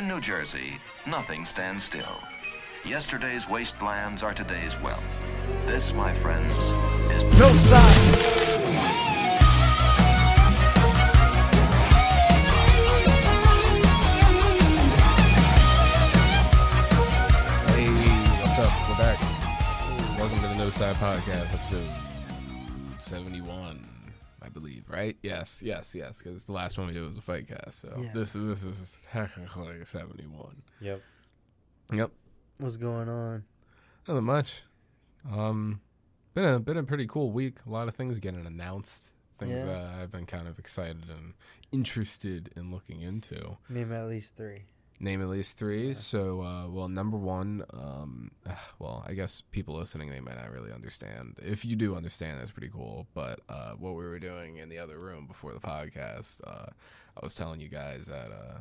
For in New Jersey, nothing stands still. Yesterday's wastelands are today's wealth. This, my friends, is Noside. Hey, what's up? We're back. Welcome to the Noside Podcast, episode 71, I believe, right? Yes, yes, yes, because the last one we did was a fight cast. So Yeah. this, is this is technically 71. Yep. Yep, What's going on? nothing much. Um, been a, been a pretty cool week. A lot of things getting announced. Things Yeah. uh, I've been kind of excited and interested in looking into. Name at least three. Name at least three. So, uh, well, number one, um, well, I guess people listening they might not really understand. If you do understand, that's pretty cool. But uh, what we were doing in the other room before the podcast, uh, I was telling you guys that uh,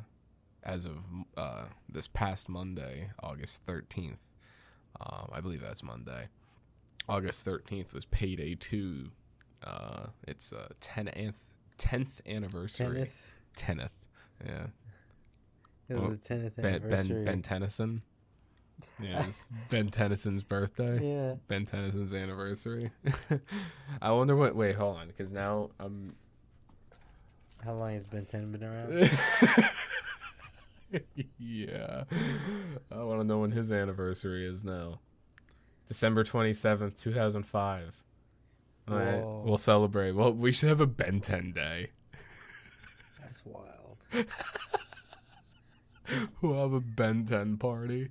as of uh, this past Monday, August thirteenth, um, I believe that's Monday. August thirteenth was payday two. Uh, it's uh, tenth tenth anniversary. Tenth. Tenth. Yeah. It was Well, the tenth Ben anniversary. Ben Ben Tennyson. Yeah, Ben Tennyson's birthday. Yeah. Ben Tennyson's anniversary. I wonder what. Wait, hold on, because now I'm. How long has Ben Ten been around? yeah, I want to know when his anniversary is now. December twenty seventh, two thousand five. All right, we'll celebrate. Well, we should have a Ben Ten Day. That's wild. We'll have a Ben Ten party.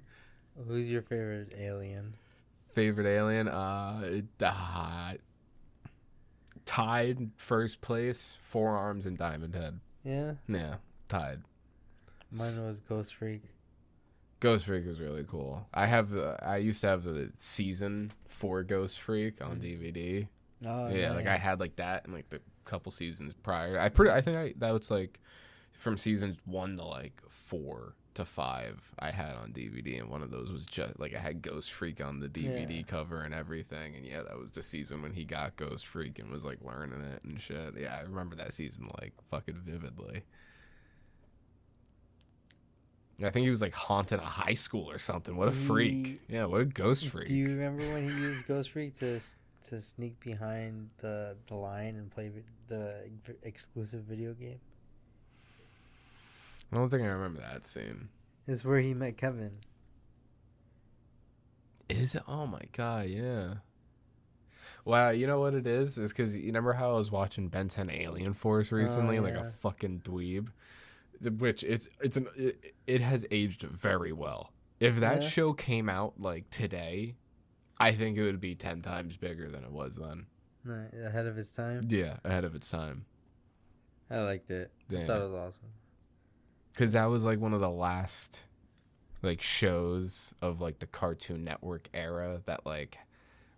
Who's your favorite alien? Favorite alien? Uh, it, uh tied first place, Four Arms and Diamondhead. Yeah. Yeah, tied. Mine was Ghostfreak. Ghost Freak was really cool. I have the I used to have the season for Ghostfreak on DVD. Oh yeah, like I had like that and like the couple seasons prior. I pretty I think I that was like from seasons one to like four to five I had on DVD and one of those was just like I had Ghostfreak on the DVD Yeah. cover and everything and yeah that was the season when he got Ghostfreak and was like learning it and shit. Yeah, I remember that season like fucking vividly. I think he was like haunting a high school or something. What a freak! Yeah, what a ghost freak. Do you remember when he used Ghostfreak to to sneak behind the the line and play the exclusive video game? I don't think I remember that scene. It's where he met Kevin. Is it? Oh my god, yeah. Wow, you know what it is? Is because you remember how I was watching Ben 10 Alien Force recently, oh, like a fucking dweeb. Which it's it's an it, it has aged very well. If that Yeah. show came out like today, I think it would be ten times bigger than it was then. Ahead of its time. Yeah, ahead of its time. I liked it. I thought it was awesome. Because that was like one of the last like shows of like the cartoon network era that like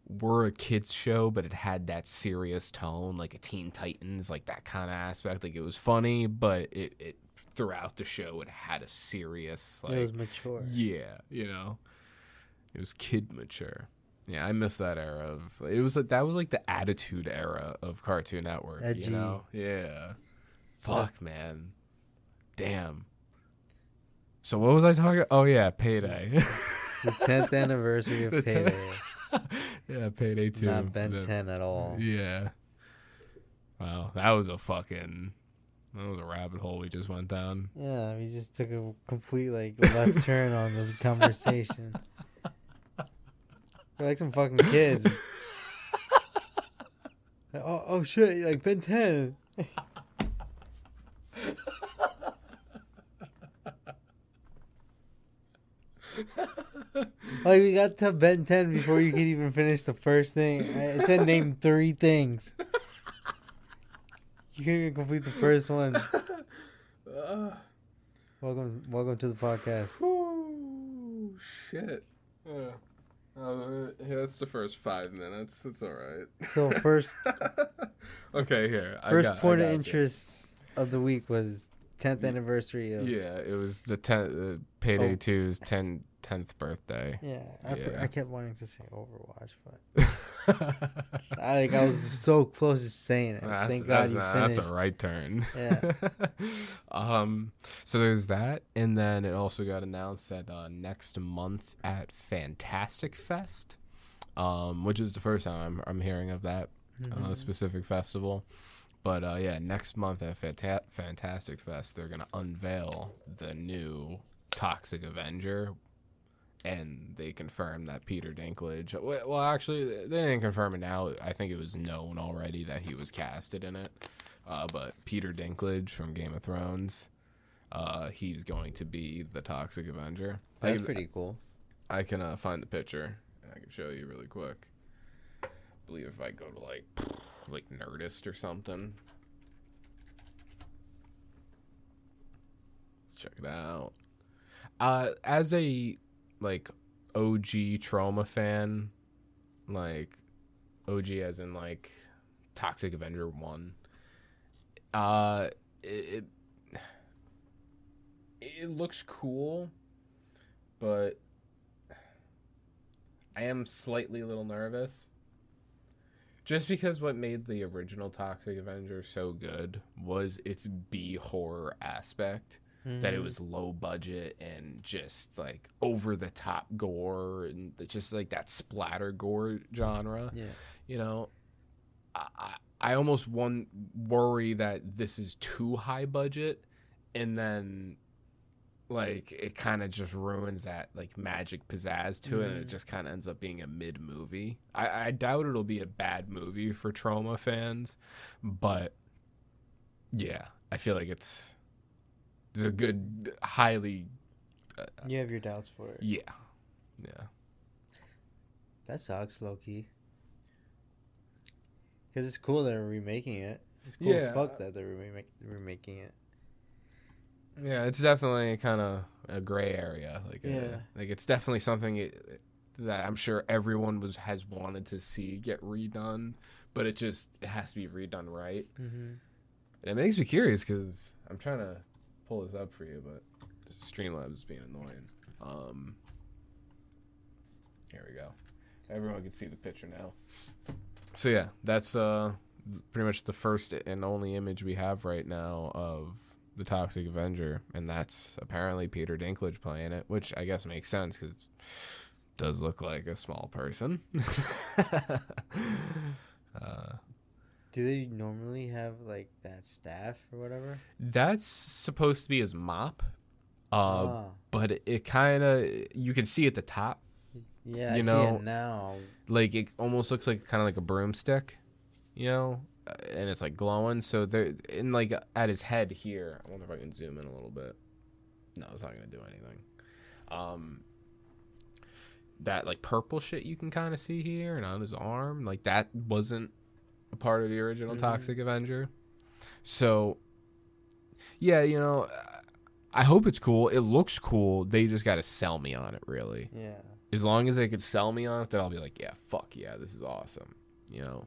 were a kids show but it had that serious tone like a teen titans like that kind of aspect. Like it was funny but it, it throughout the show it had a serious like it was mature. yeah you know? It was kid mature. Yeah i miss that era of it was like that was like the attitude era of cartoon network Edgy. you know? Yeah. Fuck man. Damn so what was i talking oh yeah payday The tenth anniversary of Payday. yeah payday 2 Not Ben The- Ten at all. yeah wow that was a fucking that was a rabbit hole we just went down Yeah, we just took a complete like left turn on the conversation. We're like some fucking kids. oh, oh shit! Like Ben Ten. Like we got to Ben Ten before you could even finish the first thing. It said name three things. You couldn't even complete the first one. Welcome, welcome to the podcast. Ooh, shit. Yeah. Uh, yeah, that's the first five minutes. That's all right. So first, okay, here. I first got- I point of got you. interest of the week was 10th anniversary of Yeah, it was the ten. Uh, payday Oh. two's 10, tenth birthday. Yeah, I, Yeah. I kept wanting to say Overwatch, but I like I was so close to saying it. That's, Thank God that's, you uh, finished. that's a right turn. Yeah. um. So there's that, and then it also got announced that uh, next month at Fantastic Fest, um, which is the first time I'm, I'm hearing of that uh, specific festival. But uh, yeah, next month at Fanta- Fantastic Fest, they're gonna unveil the new Toxic Avenger, and they confirmed that Peter Dinklage. Well, actually, they didn't confirm it now. I think it was known already that he was casted in it. Uh, but Peter Dinklage from Game of Thrones, uh, he's going to be the Toxic Avenger. That's can- pretty cool. I can uh, find the picture. I can show you really quick. I believe if I go to like like Nerdist or something. Let's check it out. Uh, as a like OG Troma fan, like OG as in like Toxic Avenger one. Uh, it it, it looks cool, but I am slightly a little nervous. Just because what made the original Toxic Avenger so good was its B horror aspect. That it mm-hmm. was low budget and just like over the top gore and just like that splatter gore genre. Yeah. You know, I, I almost one worry that this is too high budget and then like it kind of just ruins that like magic pizzazz to it and it mm. just kind of ends up being a mid movie I, I doubt it'll be a bad movie for Troma fans but yeah i feel like it's it's a good highly You have your doubts for it. yeah yeah That sucks, low key. Because it's cool they're remaking it. It's cool as fuck that they're remake- remaking it. yeah it's definitely kind of a gray area like Yeah. uh, like it's definitely something it, that i'm sure everyone was has wanted to see get redone but it just it has to be redone right Mm-hmm. And it makes me curious because I'm trying to pull this up for you, but Streamlabs is being annoying. Um, here we go. Everyone can see the picture now. So yeah, that's uh pretty much the first and only image we have right now of the Toxic Avenger, and that's apparently Peter Dinklage playing it, which I guess makes sense because it does look like a small person. uh, Do they normally have like that staff or whatever? That's supposed to be his mop. Uh, Ah. but it, it kind of you can see at the top, Yeah, I you see know- it now. like it almost looks like kind of like a broomstick, you know, uh, and it's like glowing. So there, and like at his head here, I wonder if I can zoom in a little bit. No, it's not gonna do anything. Um, that like purple shit you can kind of see here and on his arm, like that wasn't part of the original mm-hmm. Toxic Avenger. So, yeah, you know, I hope it's cool. It looks cool. They just got to sell me on it, really Yeah. as long as they could sell me on it, then I'll be like, yeah, fuck yeah, this is awesome. You know,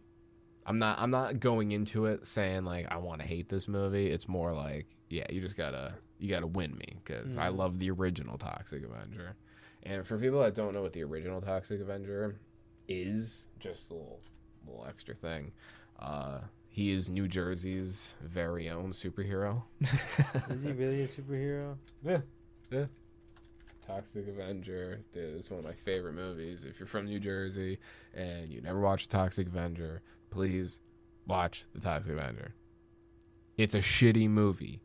I'm not I'm not going into it saying like I want to hate this movie. It's more like, yeah, you just gotta you gotta win me because I mm. love the original Toxic Avenger. And for people that don't know what the original Toxic Avenger is, just a little little extra thing. Uh, he is New Jersey's very own superhero. Is he really a superhero? Yeah, yeah. Toxic Avenger dude, is one of my favorite movies. If you're from New Jersey and you never watched Toxic Avenger, please watch the Toxic Avenger. It's a shitty movie,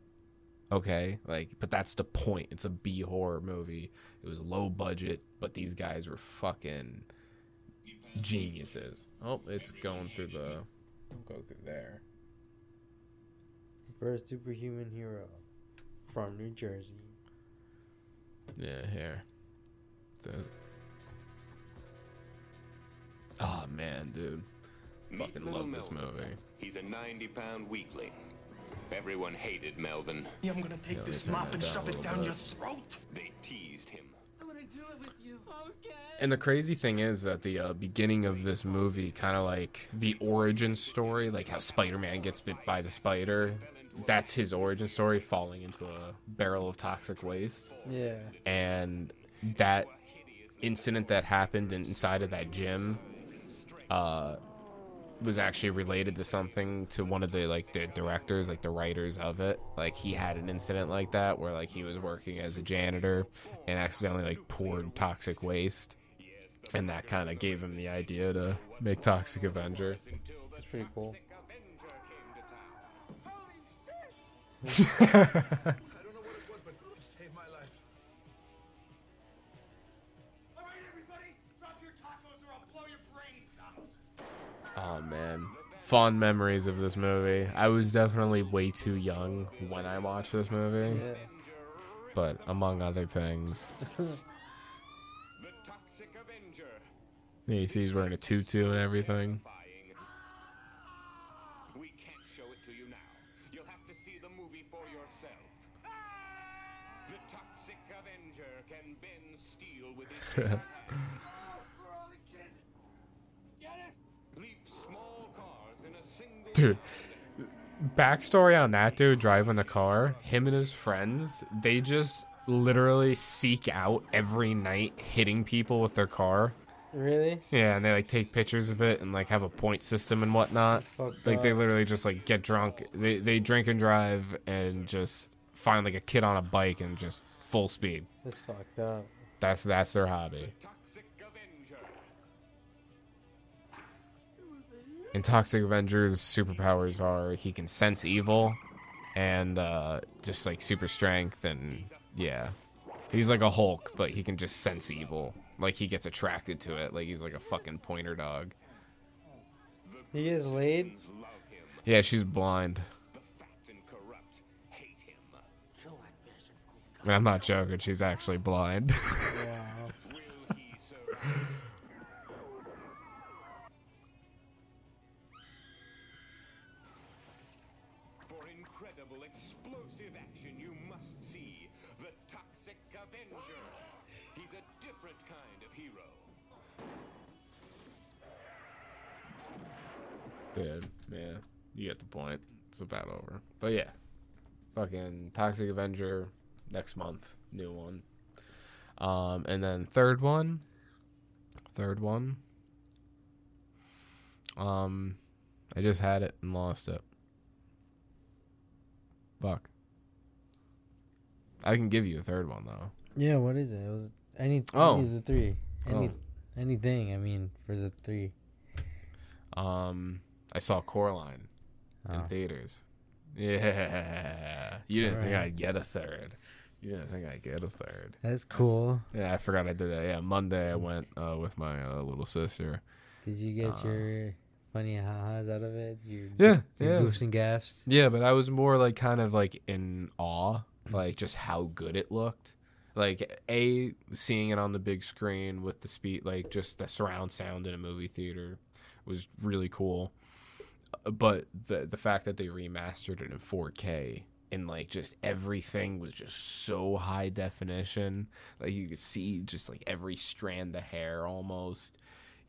okay? Like, but that's the point. It's a B horror movie. It was low budget, but these guys were fucking geniuses. Oh, it's going through the. Don't go through there. First superhuman hero from New Jersey. Yeah, here. The... Oh man, dude. Fucking little love this movie. He's a 90-pound weakling. Everyone hated Melvin. Yeah, I'm gonna take Yeah, this let me turn mop and shove it little down bit. your throat. They teased him. I'm gonna do it with you. And the crazy thing is that the uh, beginning of this movie, kind of like the origin story, like how Spider-Man gets bit by the spider. That's his origin story, falling into a barrel of toxic waste. Yeah. and that incident that happened inside of that gym uh, was actually related to something to one of the like the directors, like the writers of it. Like he had an incident like that where like he was working as a janitor and accidentally like poured toxic waste, and that kind of gave him the idea to make Toxic Avenger. That's pretty cool. Oh man, fond memories of this movie. I was definitely way too young when I watched this movie, Yeah. but among other things, The Toxic Avenger. you see he's wearing a tutu and everything. We can't show it to you now. You'll have to see the movie for yourself. The Toxic Avenger can bend steel with his bare hands. We're all a kid. Get it? Leap small cars in a single Dude, backstory on that dude driving the car, him and his friends, they just literally seek out every night hitting people with their car. Really? Yeah, and they like take pictures of it and like have a point system and whatnot. Like they literally just like get drunk. They they drink and drive and just find like a kid on a bike and just full speed. That's fucked up. That's that's their hobby. And Toxic Avenger's superpowers are he can sense evil and uh, just like super strength and yeah. He's like a Hulk, but he can just sense evil. Like he gets attracted to it. Like he's like a fucking pointer dog. He is laid? Yeah, she's blind. The fat and corrupt hate him. And I'm not joking, she's actually blind. Wow. You get the point. It's about over. But yeah, fucking Toxic Avenger next month, new one. Um, and then third one, third one. Um, I just had it and lost it. Fuck. I can give you a third one though. Yeah, what is it? It was any, Oh. any of the three. Any Oh. anything, I mean, for the three. Um, I saw Coraline in Oh. theaters. Yeah, you didn't think I'd get a third. You didn't think I'd get a third. That's cool. Yeah, I forgot I did that. Yeah, Monday I went uh, with my uh, little sister. Did you get your funny ha-has out of it? Your, Uh. Yeah, your yeah. goofs and gaffs? Yeah, but I was more like kind of like in awe, like just how good it looked. Like a seeing it on the big screen with the speed, like just the surround sound in a movie theater was really cool. But the the fact that they remastered it in 4K and like just everything was just so high definition, like you could see just like every strand of hair almost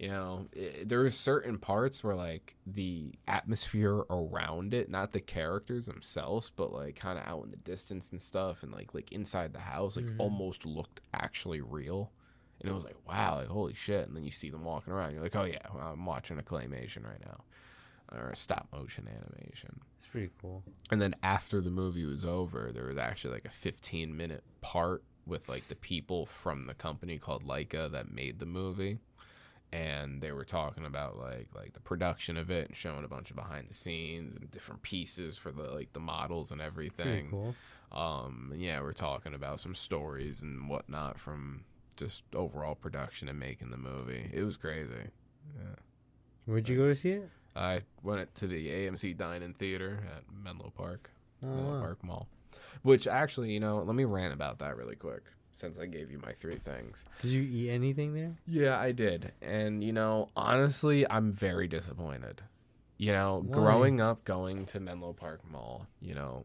you know? I there are certain parts where like the atmosphere around it not the characters themselves but like kind of out in the distance and stuff and like like inside the house like mm-hmm. almost looked actually real. And it was like wow like holy shit. And then you see them walking around you're like oh yeah i'm watching a claymation right now or a stop motion animation It's pretty cool. and then after the movie was over, there was actually like a 15 minute part with like the people from the company called Laika that made the movie. And they were talking about like like the production of it and showing a bunch of behind the scenes and different pieces for the like the models and Pretty everything. cool. Um, yeah, we're talking about some stories and whatnot from just overall production and making the movie. It was crazy. Where'd you go to see it? I went to the AMC Dine-In Theater at Menlo Park, Oh, Menlo wow. Park Mall. Which actually, you know, let me rant about that really quick since I gave you my three things. Did you eat anything there? Yeah, I did. And, you know, honestly, I'm very disappointed. You know, Why? growing up going to Menlo Park Mall, you know,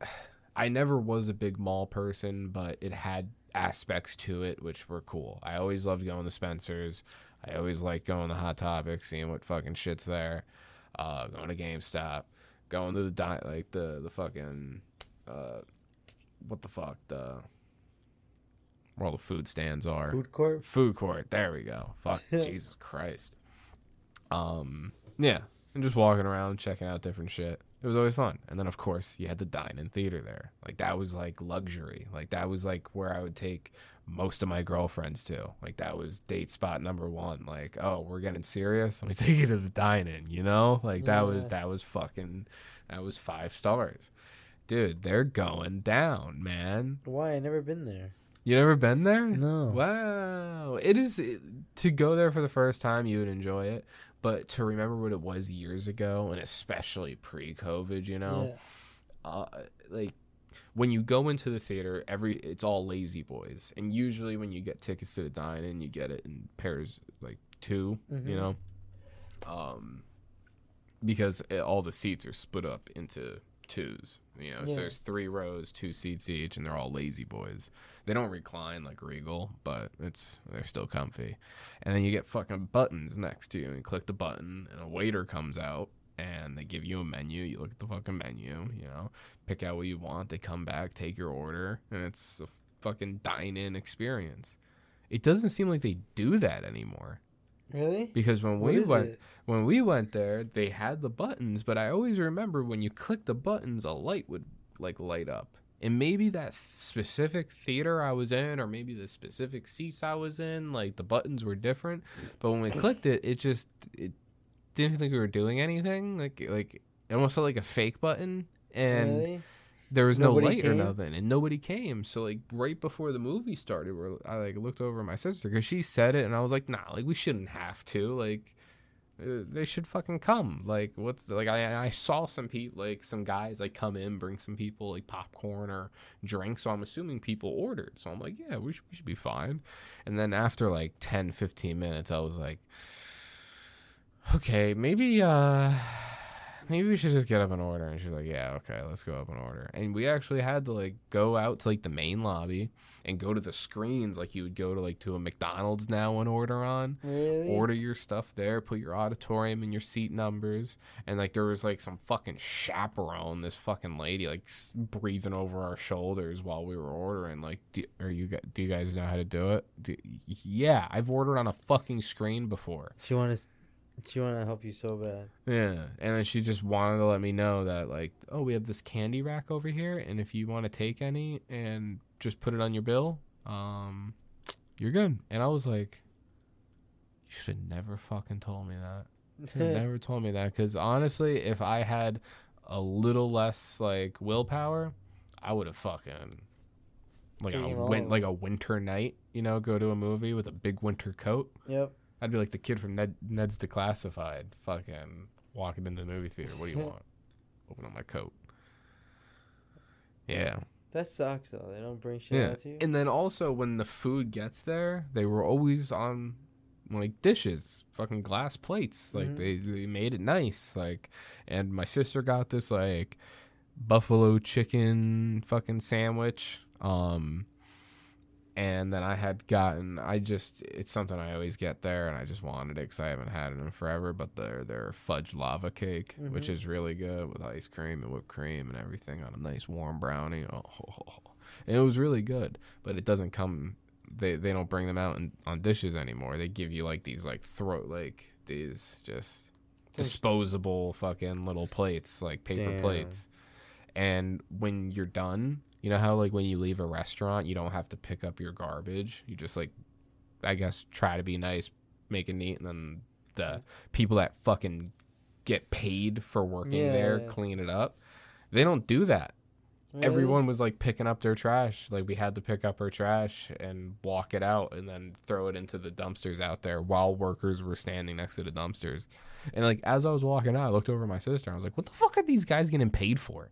I never was a big mall person, but it had aspects to it which were cool. I always loved going to Spencer's. I always like going to Hot Topic, seeing what fucking shit's there. Uh, going to GameStop, going to the di- like the the fucking uh, what the fuck the where all the food stands are. Food court. Food court. There we go. Fuck Jesus Christ. Um, yeah, and just walking around checking out different shit. It was always fun. And then of course you had the dine in theater there. Like that was like luxury. Like that was like where I would take most of my girlfriends to. Like that was date spot number one. Like, oh, we're getting serious. Let me take you to the dining. you know? Like that was that was fucking that was five stars. Dude, they're going down, man. Why? I never been there. You never been there? No. Wow. It is it- to go there for the first time, you would enjoy it, but to remember what it was years ago and especially pre-COVID, you know, Yeah. uh, like when you go into the theater, every it's all lazy boys, and usually when you get tickets to the dine-in, you get it in pairs like 2 you know, um, because it, all the seats are split up into twos. You know, so there's three rows, two seats each, and they're all lazy boys. They don't recline like Regal, but it's they're still comfy. And then you get fucking buttons next to you, and you click the button, and a waiter comes out, and they give you a menu. You look at the fucking menu, you know, pick out what you want. They come back, take your order, and it's a fucking dine-in experience. It doesn't seem like they do that anymore Really? because when What we went it? when we went there they had the buttons but i always remember when you click the buttons a light would like light up and maybe that specific theater i was in or maybe the specific seats i was in like the buttons were different but when we clicked it it just it didn't think we were doing anything. Like like it almost felt like a fake button. And really? there was no Nobody light or nothing and nobody came. So like right before the movie started where i like looked over at my sister because she said it and i was like nah like we shouldn't have to. Like uh, they should fucking come. Like what's like i i saw some people like some guys like come in bring some people like popcorn or drinks so i'm assuming people ordered. So i'm like yeah we should, we should be fine. And then after like 10 15 minutes i was like okay maybe uh maybe we should just get up and order. And she's like yeah okay let's go up and order. And we actually had to like go out to like the main lobby and go to the screens like you would go to like to a mcdonald's now and order on. Really? order your stuff there put your auditorium and your seat numbers. And like there was like some fucking chaperone this fucking lady like s- breathing over our shoulders while we were ordering. Like do, are you do you guys know how to do it? Do, yeah i've ordered on a fucking screen before. She want to. She want to help you so bad. yeah, and then she just wanted to let me know that like, oh, we have this candy rack over here, and if you want to take any and just put it on your bill, um, you're good. And I was like, you should have never fucking told me that. Never told me that because honestly, if I had a little less like willpower, I would have fucking like a win- like a winter night, you know, go to a movie with a big winter coat. Yep. I'd be like the kid from Ned, Ned's Declassified, fucking walking into the movie theater. What do you want? Open up my coat. Yeah, That sucks though. They don't bring shit yeah. out to you. And then also when the food gets there, they were always on like dishes, fucking glass plates. Like Mhm. they, they made it nice. Like, and my sister got this like buffalo chicken fucking sandwich. Um, and then I had gotten, I just, it's something I always get there, and I just wanted it because I haven't had it in forever. But their their fudge lava cake, which mm-hmm. is really good with ice cream and whipped cream and everything on a nice warm brownie. Oh, and it was really good, but it doesn't come. They they don't bring them out in, on dishes anymore. They give you like these like throat like these just disposable fucking little plates like paper Damn. plates. And when you're done, you know how like when you leave a restaurant, you don't have to pick up your garbage. You just like, I guess, try to be nice, make it neat, and then the people that fucking get paid for working Yeah, there yeah. clean it up. They don't do that. Really? Everyone was like picking up their trash. Like we had to pick up our trash and walk it out and then throw it into the dumpsters out there while workers were standing next to the dumpsters. And like as I was walking out, I looked over at my sister. and I was like, "What the fuck are these guys getting paid for?"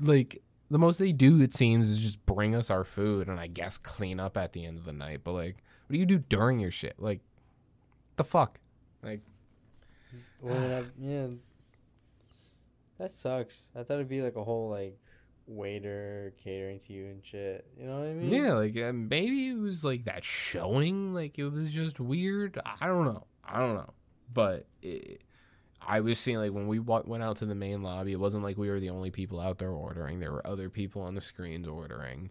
Like the most they do, it seems, is just bring us our food and I guess clean up at the end of the night. But like, what do you do during your shit? Like, the fuck? Like, Well, yeah. That sucks. I thought it'd be like a whole like waiter catering to you and shit. You know what I mean? Yeah, like uh, maybe it was like that showing, like it was just weird. I don't know. I don't know. But it, I was seeing like when we wa- went out to the main lobby, it wasn't like we were the only people out there ordering. There were other people on the screens ordering.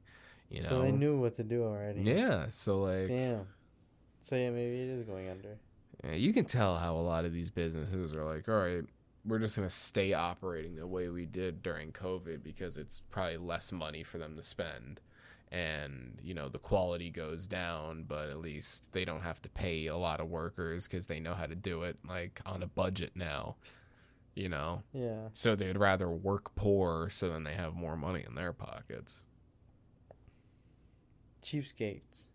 You know. So they knew what to do already. Yeah. So like. Damn. So yeah, maybe it is going under. Yeah, you can tell how a lot of these businesses are like, all right, we're just going to stay operating the way we did during COVID because it's probably less money for them to spend. And, you know, the quality goes down, but at least they don't have to pay a lot of workers because they know how to do it, like, on a budget now, you know? Yeah. So they'd rather work poor so then they have more money in their pockets. Cheapskates.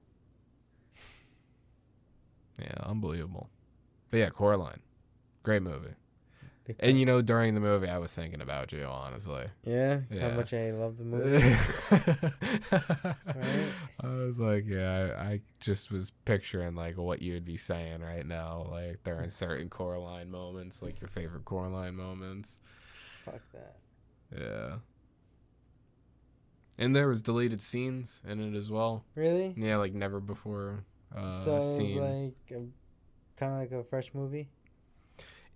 Yeah, unbelievable. But yeah, Coraline. Great movie. And, you know, during the movie, I was thinking about you, honestly. yeah, Yeah. how much I love the movie. Right. I was like, yeah, I, I just was picturing like what you would be saying right now, like during certain Coraline moments, like your favorite Coraline moments. Fuck that. Yeah. And there was deleted scenes in it as well. Really? Yeah, like never before uh, so it was seen. like kind of like a fresh movie.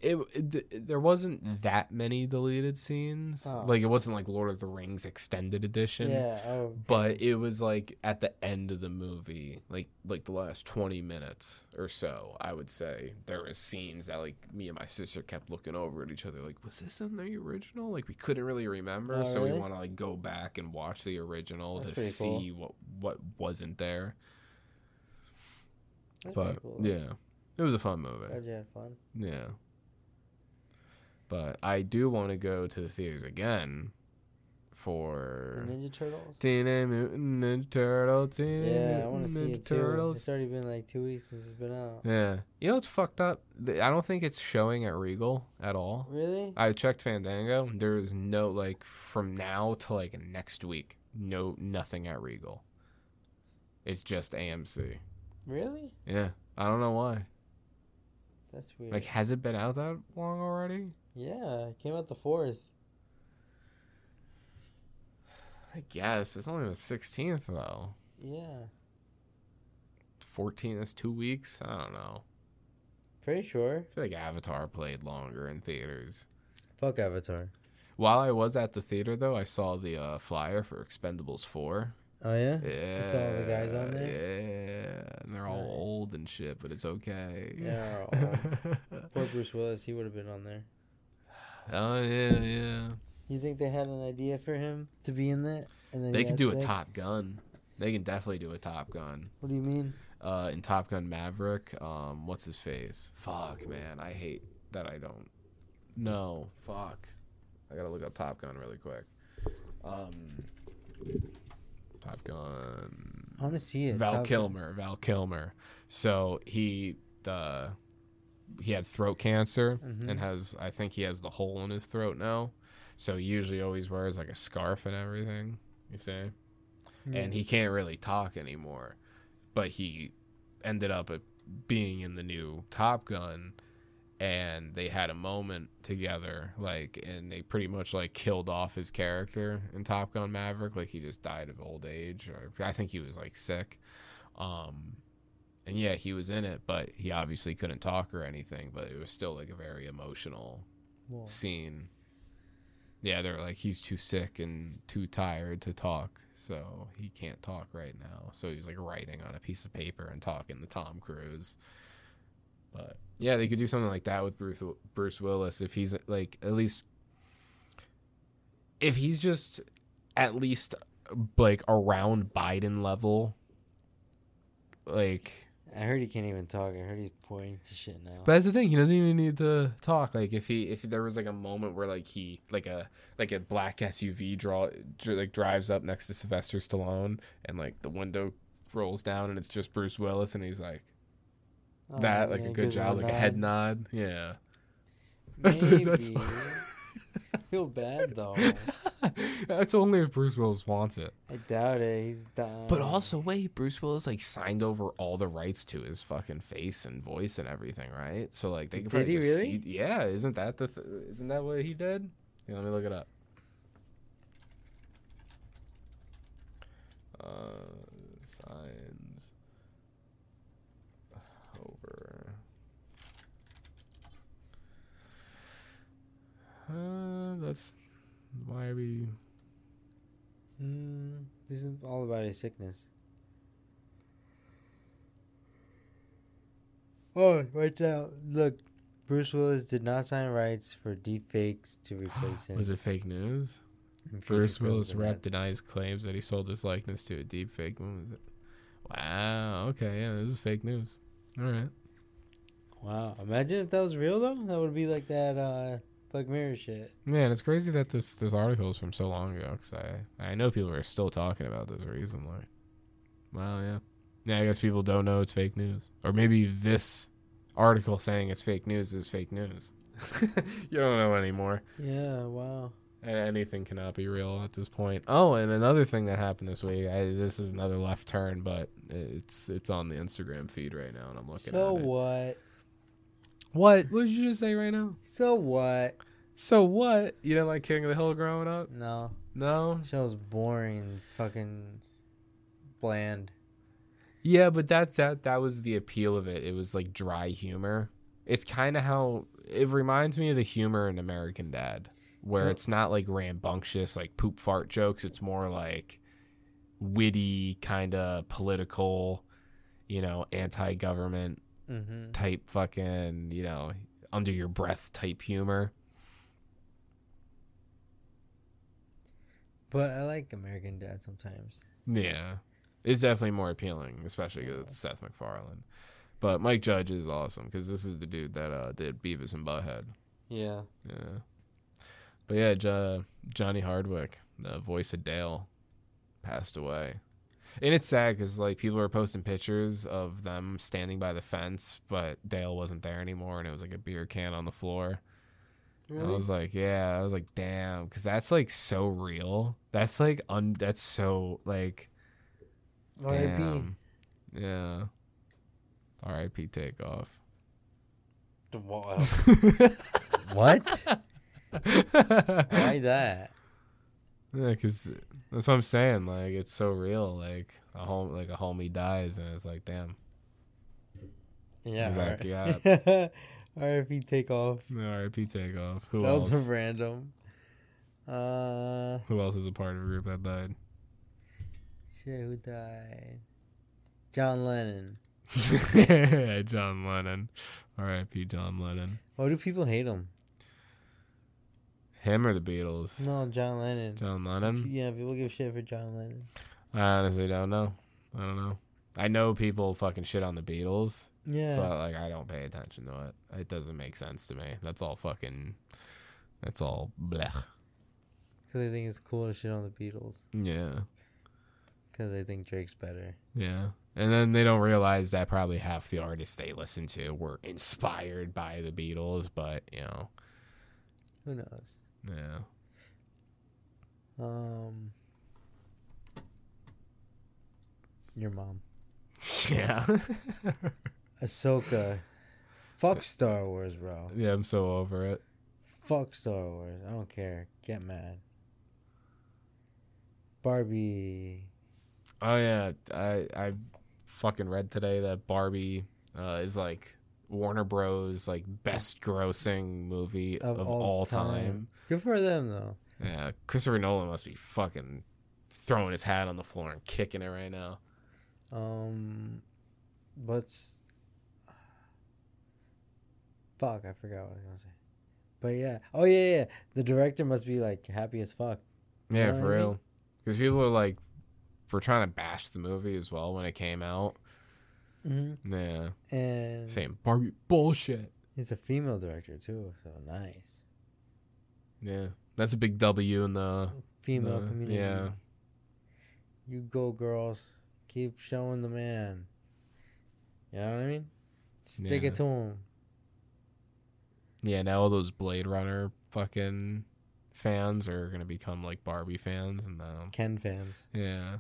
It, it there wasn't that many deleted scenes. Oh. Like it wasn't like Lord of the Rings extended edition. Yeah. Oh. but it was like at the end of the movie like like the last 20 minutes or so i would say there was scenes that like me and my sister kept looking over at each other like was this in the original like we couldn't really remember Oh, so really? we want to like go back and watch the original That's to pretty cool. see what what wasn't there That's but cool, yeah it was a fun movie Glad you had fun. yeah but i do want to go to the theaters again The for Ninja Turtles. Teenage Mutant Ninja Turtle, Teenage Yeah, I want to see it too. It's already been like two weeks since it's been out. Yeah. You know what's fucked up? I don't think it's showing at Regal at all. Really? I checked Fandango. There is no like from now to like next week, no nothing at Regal. It's just AMC. Really? Yeah. I don't know why. That's weird. Like has it been out that long already? Yeah, it came out the fourth. I guess. It's only the 16th though. Yeah, 14 is 2 weeks. I don't know. pretty sure. I feel like Avatar played longer in theaters. Fuck Avatar. While I was at the theater though, I saw the uh, flyer for Expendables 4. Oh yeah. Yeah. saw all the guys on there? Yeah. And they're all old and shit, but it's okay. Yeah. Poor Bruce Willis. He would have been on there. Oh yeah, yeah. You think they had an idea for him to be in that? And then They can do a? Top Gun. They can definitely do a Top Gun. What do you mean? Uh, in Top Gun Maverick, um, what's his face? Fuck, man, I hate that I don't. No, fuck. I gotta look up Top Gun really quick. Um, Top Gun. I want to see it. Val Top Gun. Kilmer. Val Kilmer. So he uh, he had throat cancer Mm-hmm. and has I think he has the hole in his throat now. So he usually always wears like a scarf and everything. You see, and he can't really talk anymore. But he ended up being in the new Top Gun. And they had a moment together, like, and they pretty much like killed off his character in Top Gun Maverick. Like he just died of old age, or I think he was like sick. Um, and yeah, he was in it, but he obviously couldn't talk or anything. But it was still like a very emotional Whoa. scene. Yeah, they're like he's too sick and too tired to talk, so he can't talk right now. So he's like writing on a piece of paper and talking to Tom Cruise. But yeah, they could do something like that with Bruce Bruce Willis if he's like at least if he's just at least like around Biden level. Like I heard he can't even talk. I heard he's pointing to shit now. but that's the thing. He doesn't even need to talk. Like if he if there was like a moment where like he like a like a black SUV draw dr- like drives up next to Sylvester Stallone and like the window rolls down and it's just Bruce Willis and he's like Oh, that like yeah, a good job like a head nod. nod. Yeah. That's what- Maybe. that's- I feel bad though. That's only if Bruce Willis wants it. I doubt it. He's dying. But also, wait, Bruce Willis like signed over all the rights to his fucking face and voice and everything, right? So like they could Did probably he just really? see. Yeah, isn't that the? Th- isn't that what he did? Yeah, let me look it up. Uh, signs Uh, that's why we. Mm, This is all about his sickness. Oh, right now, look. Bruce Willis did not sign rights for deepfakes to replace him. Was it fake news? Bruce Willis rep denies claims that he sold his likeness to a deep fake. Was it? Wow. Okay. Yeah, this is fake news. All right. Wow, imagine if that was real though. That would be like that uh, Black Mirror shit. Yeah, and it's crazy that this this article is from so long ago. Cause I I know people are still talking about this recently. Wow. Yeah. Yeah. I guess people don't know it's fake news, or maybe this article saying it's fake news is fake news. you don't know anymore. Yeah, wow. A- Anything cannot be real at this point. Oh, and another thing that happened this week. I, this is another left turn, but it's it's on the Instagram feed right now, and I'm looking So at it. So what? What? What did you just say right now? So what? So what? You didn't like King of the Hill growing up? No, No. show's boring, fucking bland. Yeah, but that that that was the appeal of it. It was like dry humor. It's kind of how it reminds me of the humor in American Dad, where it's not like rambunctious like poop fart jokes. It's more like witty, kind of political, you know, anti-government Mm-hmm. type fucking, you know, under your breath type humor. But I like American Dad sometimes. Yeah, it's definitely more appealing, especially because it's Seth MacFarlane. But Mike Judge is awesome because this is the dude that uh, did Beavis and Butthead. Yeah. Yeah. But yeah, jo- Johnny Hardwick, the voice of Dale, passed away. And it's sad because like people were posting pictures of them standing by the fence, but Dale wasn't there anymore, and it was like a beer can on the floor. I was like, yeah, I was like, damn, because that's like so real. That's like un. That's so like. R.I.P. Yeah. R.I.P. Takeoff. The what? what? Why that? Yeah, because that's what I'm saying. Like, it's so real. Like a home, like a homie dies, and it's like, damn. Yeah. Exactly, yeah. R.I.P. Takeoff. R.I.P. Takeoff. Who That else? was random. Uh, Who else is a part of a group that died? shit, who died? John Lennon. John Lennon. R.I.P. John Lennon. Why do people hate him? Him or the Beatles? No, John Lennon. John Lennon. Yeah, people give shit for John Lennon. I honestly don't know. I don't know. I know people fucking shit on the Beatles, Yeah. but like I don't pay attention to it. It doesn't make sense to me. That's all fucking. That's all blech. Because they think it's cool to shit on the Beatles. Yeah. Because they think Drake's better. Yeah. And then they don't realize that probably half the artists they listen to were inspired by the Beatles, but you know, Who knows? Yeah. Um, your mom. Yeah. Ahsoka. Fuck Star Wars, bro. yeah, I'm so over it. Fuck Star Wars. I don't care. Get mad. Barbie. Oh yeah, I I fucking read today that Barbie uh, is like Warner Bros. like best grossing movie of, all, time. Good for them, though. Yeah, Christopher Nolan must be fucking throwing his hat on the floor and kicking it right now. Um, but fuck, I forgot what I was gonna say. But yeah, oh yeah, yeah. The director must be like happy as fuck. Yeah, know what for I mean? real. Because people are like, were trying to bash the movie as well when it came out. Mm-hmm. Yeah, And saying Barbie bullshit. he's a female director too, so nice. Yeah, that's a big W in the. Female No, community. yeah. You go, girls. Keep showing the man. You know what I mean? Stick Yeah. it to him. Yeah, now all those Blade Runner fucking fans are gonna become like Barbie fans, and um, Ken fans. yeah,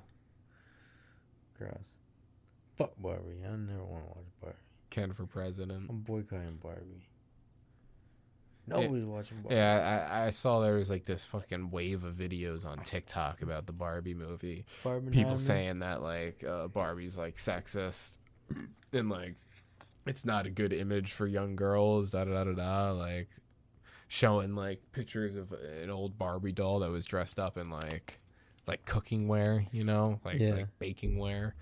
Gross. Fuck Barbie. I never want to watch Barbie. Ken for president. I'm boycotting Barbie. Nobody's watching Barbie. Yeah, I, I saw there was like this fucking wave of videos on TikTok about the Barbie movie. Barbie People saying that like uh, Barbie's like sexist and like it's not a good image for young girls. Da da da da da. Like showing like pictures of an old Barbie doll that was dressed up in like like cooking ware, you know, like Yeah. like baking ware.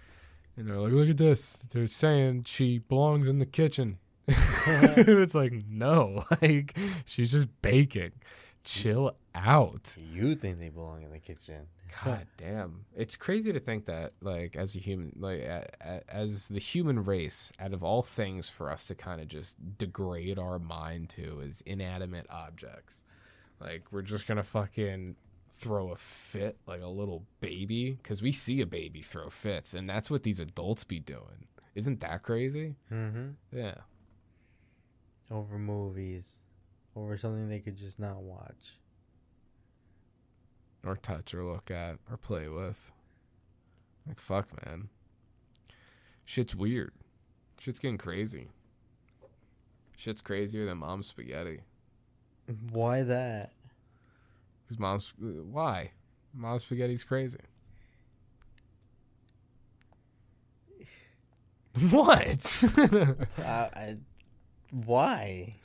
And they're like, look at this. They're saying she belongs in the kitchen. it's like, no, like she's just baking. Chill out. You think they belong in the kitchen? God damn. It's crazy to think that, like, as a human, like, a, a, as the human race, out of all things for us to kind of just degrade our mind to is inanimate objects. Like, we're just going to fucking throw a fit like a little baby because we see a baby throw fits, and that's what these adults be doing. Isn't that crazy? Mm-hmm. Yeah. Over movies, over something they could just not watch. Or touch or look at or play with. Like, fuck, man. Shit's weird. Shit's getting crazy. Shit's crazier than mom's spaghetti. Why that? Because mom's. Uh, why? Mom's spaghetti's crazy. what? I, I, why?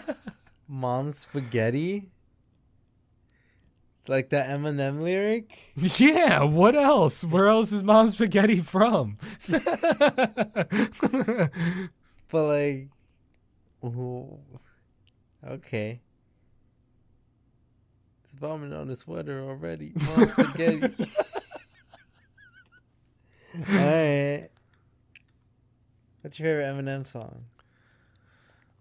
Mom's spaghetti? Like that Eminem lyric? yeah, what else? Where else is mom's spaghetti from? But like, okay. It's vomit on the sweater already. Spaghetti. Alright. What's your favorite Eminem song?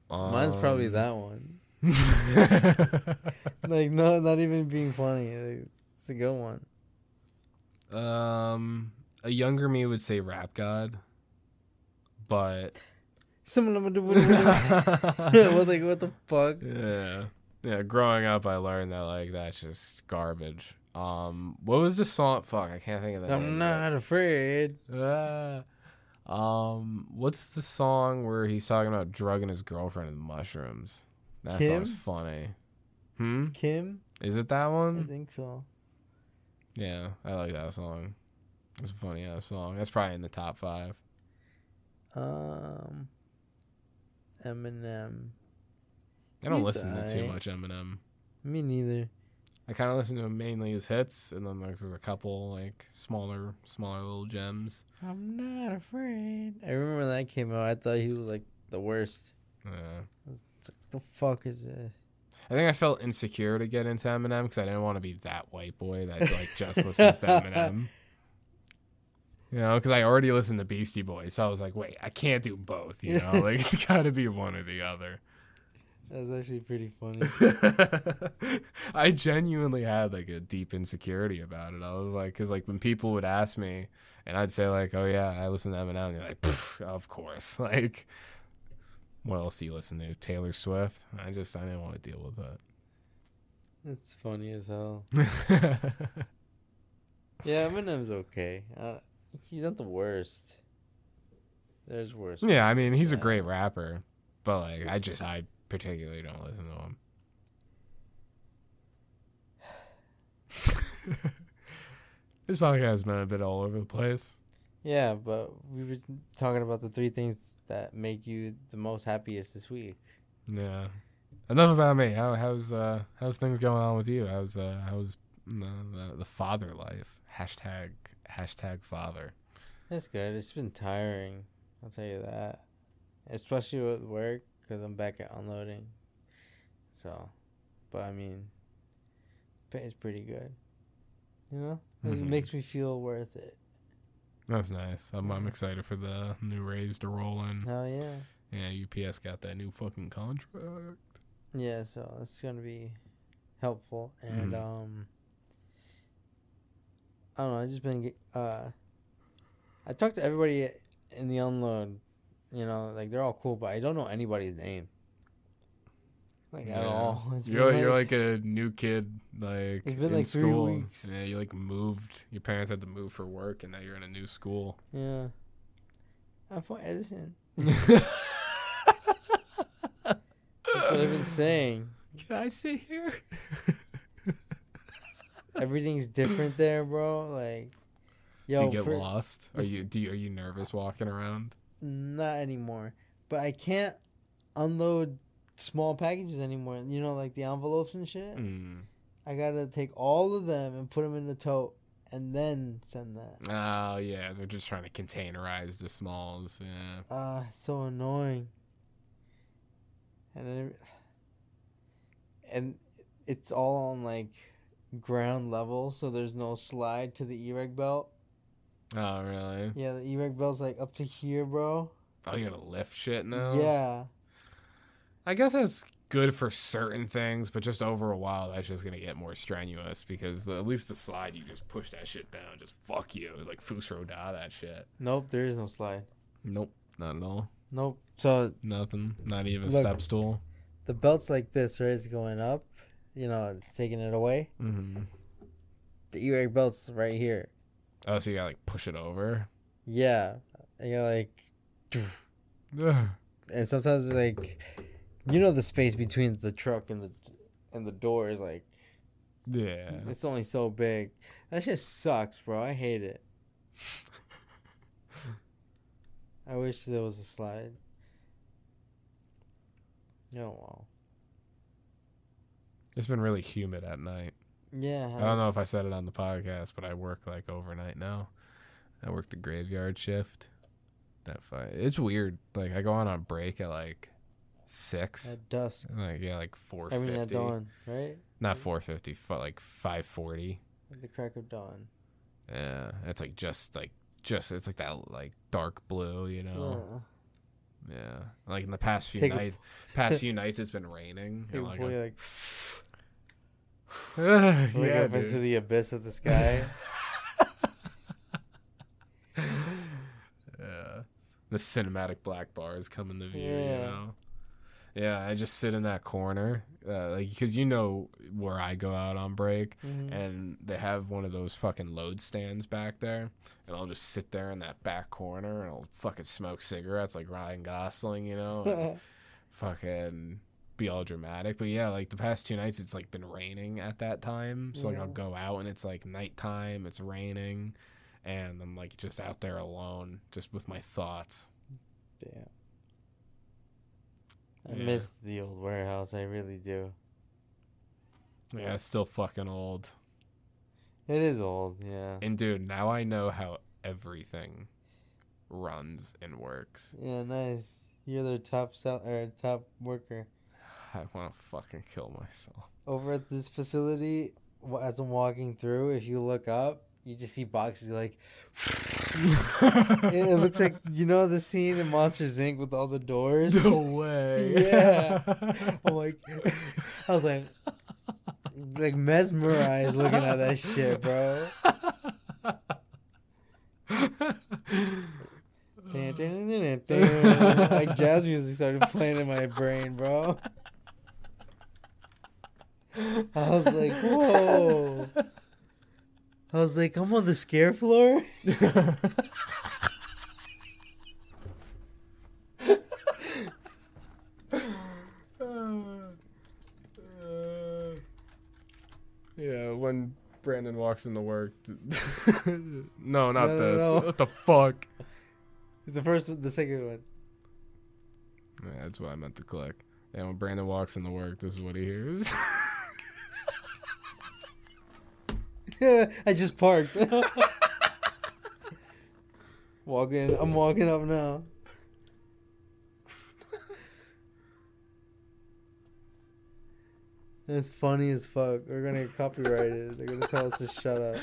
Mine's probably Um, that one. Like, no, not even being funny. Like, it's a good one. Um, a younger me would say Rap God, but Some of them. what, like, what the fuck? yeah, yeah. Growing up, I learned that like that's just garbage. Um, what was the song? Fuck, I can't think of that. I'm not afraid. Ah. um, what's the song where he's talking about drugging his girlfriend with mushrooms? That Kim? song's funny. Hmm. Kim? Is it that one? I think so. Yeah, I like that song. It's a funny ass song. That's probably in the top five. Um, Eminem. I don't He's listen to too much Eminem. Me neither. I kind of listen to mainly his hits, and then like, there's a couple like smaller, smaller little gems. I'm not afraid. I remember when that came out. I thought he was like the worst. Yeah. Like, the fuck is this? I think I felt insecure to get into Eminem because I didn't want to be that white boy that like just listens to Eminem. You know, because I already listened to Beastie Boys, so I was like, wait, I can't do both. You know, like it's got to be one or the other. That's actually pretty funny. I genuinely had like a deep insecurity about it. I was like, because like when people would ask me, and I'd say like, "Oh yeah, I listen to Eminem," and they're like, "Of course." Like, what else do you listen to? Taylor Swift. I just I didn't want to deal with that. It's funny as hell. Yeah, Eminem's okay. Uh, he's not the worst. There's worse. yeah, I mean he's a great rapper, but like I just I particularly don't listen to him. this podcast has been a bit all over the place. Yeah, but we were talking about the three things that make you the most happiest this week. Yeah. Enough about me. How, how's uh how's things going on with you? How's uh how's the the, the father life? Hashtag hashtag father. That's good. It's been tiring. I'll tell you that. Especially with work, because I'm back at unloading. So, but I mean, pay is pretty good. You know? It Mhm. makes me feel worth it. That's nice. I'm I'm excited for the new raise to roll in. Hell yeah. Yeah, UPS got that new fucking contract. Yeah, so that's gonna be helpful. And Mhm. um I don't know, I just been uh I talked to everybody in the unload, you know, like they're all cool, but I don't know anybody's name. Like at all. It's You're you're like a new kid, like It's been in like three school. weeks. Yeah, you like moved. Your parents had to move for work, and now you're in a new school. Yeah. I'm from Edison. That's what I've been saying. Can I sit here? Everything's different there, bro. Like yo, do you get for- lost? Are you do you, are you nervous walking around? Not anymore. But I can't unload small packages anymore. You know, like the envelopes and shit. Mm. I gotta take all of them and put them in the tote, and then send that. Oh yeah, they're just trying to containerize the smalls. Yeah. Ah, it's so annoying. And then, and it's all on like ground level, so there's no slide to the E-reg belt. Oh really? Yeah, the E-reg belt's like up to here, bro. Oh, you gotta lift shit now. Yeah. I guess that's good for certain things, but just over a while, that's just gonna get more strenuous because the, at least the slide, you just push that shit down, just fuck you, like Fus Ro Dah that shit. Nope, there is no slide. Nope, not at all. Nope. So Nothing. Not even a Look. step stool. the belt's like this, right? It's going up. You know, it's taking it away. Mm-hmm. The E-reg belt's right here. Oh, so you gotta like push it over. Yeah. And you're like, and sometimes it's like, you know, the space between the truck and the and the door is like yeah. it's only so big. That just sucks, bro. I hate it. I wish there was a slide. Oh well. It's been really humid at night. Yeah. I don't know if I said it on the podcast, but I work like overnight now. I work the graveyard shift. That fight. It's weird. Like I go on a break at like six. At dusk. Like yeah, like four I mean at dawn, right? Not four fifty, like five forty. At the crack of dawn. Yeah, it's like just like just it's like that like dark blue, you know. Yeah. Yeah, like in the past few Take nights, past few nights it's been raining. And, like, boy, I'm- like yeah, up dude. into the abyss of the sky. Yeah. The cinematic black bars come into view, you Yeah. know? Yeah, I just sit in that corner, uh, like because you know where I go out on break, Mhm. and they have one of those fucking load stands back there, and I'll just sit there in that back corner and I'll fucking smoke cigarettes like Ryan Gosling, you know, and fucking be all dramatic. But yeah, like the past two nights, it's like been raining at that time, so like I'll go out and it's like nighttime, it's raining, and I'm like just out there alone, just with my thoughts. Damn. I Yeah. miss the old warehouse. I really do. Yeah, it's still fucking old. It is old, yeah. And dude, now I know how everything runs and works. Yeah, nice. You're their top sell or top worker I want to fucking kill myself. over at this facility. As I'm walking through, if you look up, you just see boxes like. it looks like you know the scene in Monsters Inc. with all the doors. No way. Yeah. I'm like, I was like, like mesmerized looking at that shit, bro. Like jazz music started playing in my brain, bro. I was like, whoa. I was like, I'm on the scare floor. yeah, when Brandon walks into work. no, not No, no, this. no. What the fuck? The first, the second one. Yeah, that's what I meant to click. And when Brandon walks into work, this is what he hears. I just parked. walking, I'm walking up now. That's funny as fuck. We're gonna get copyrighted. They're gonna tell us to shut up.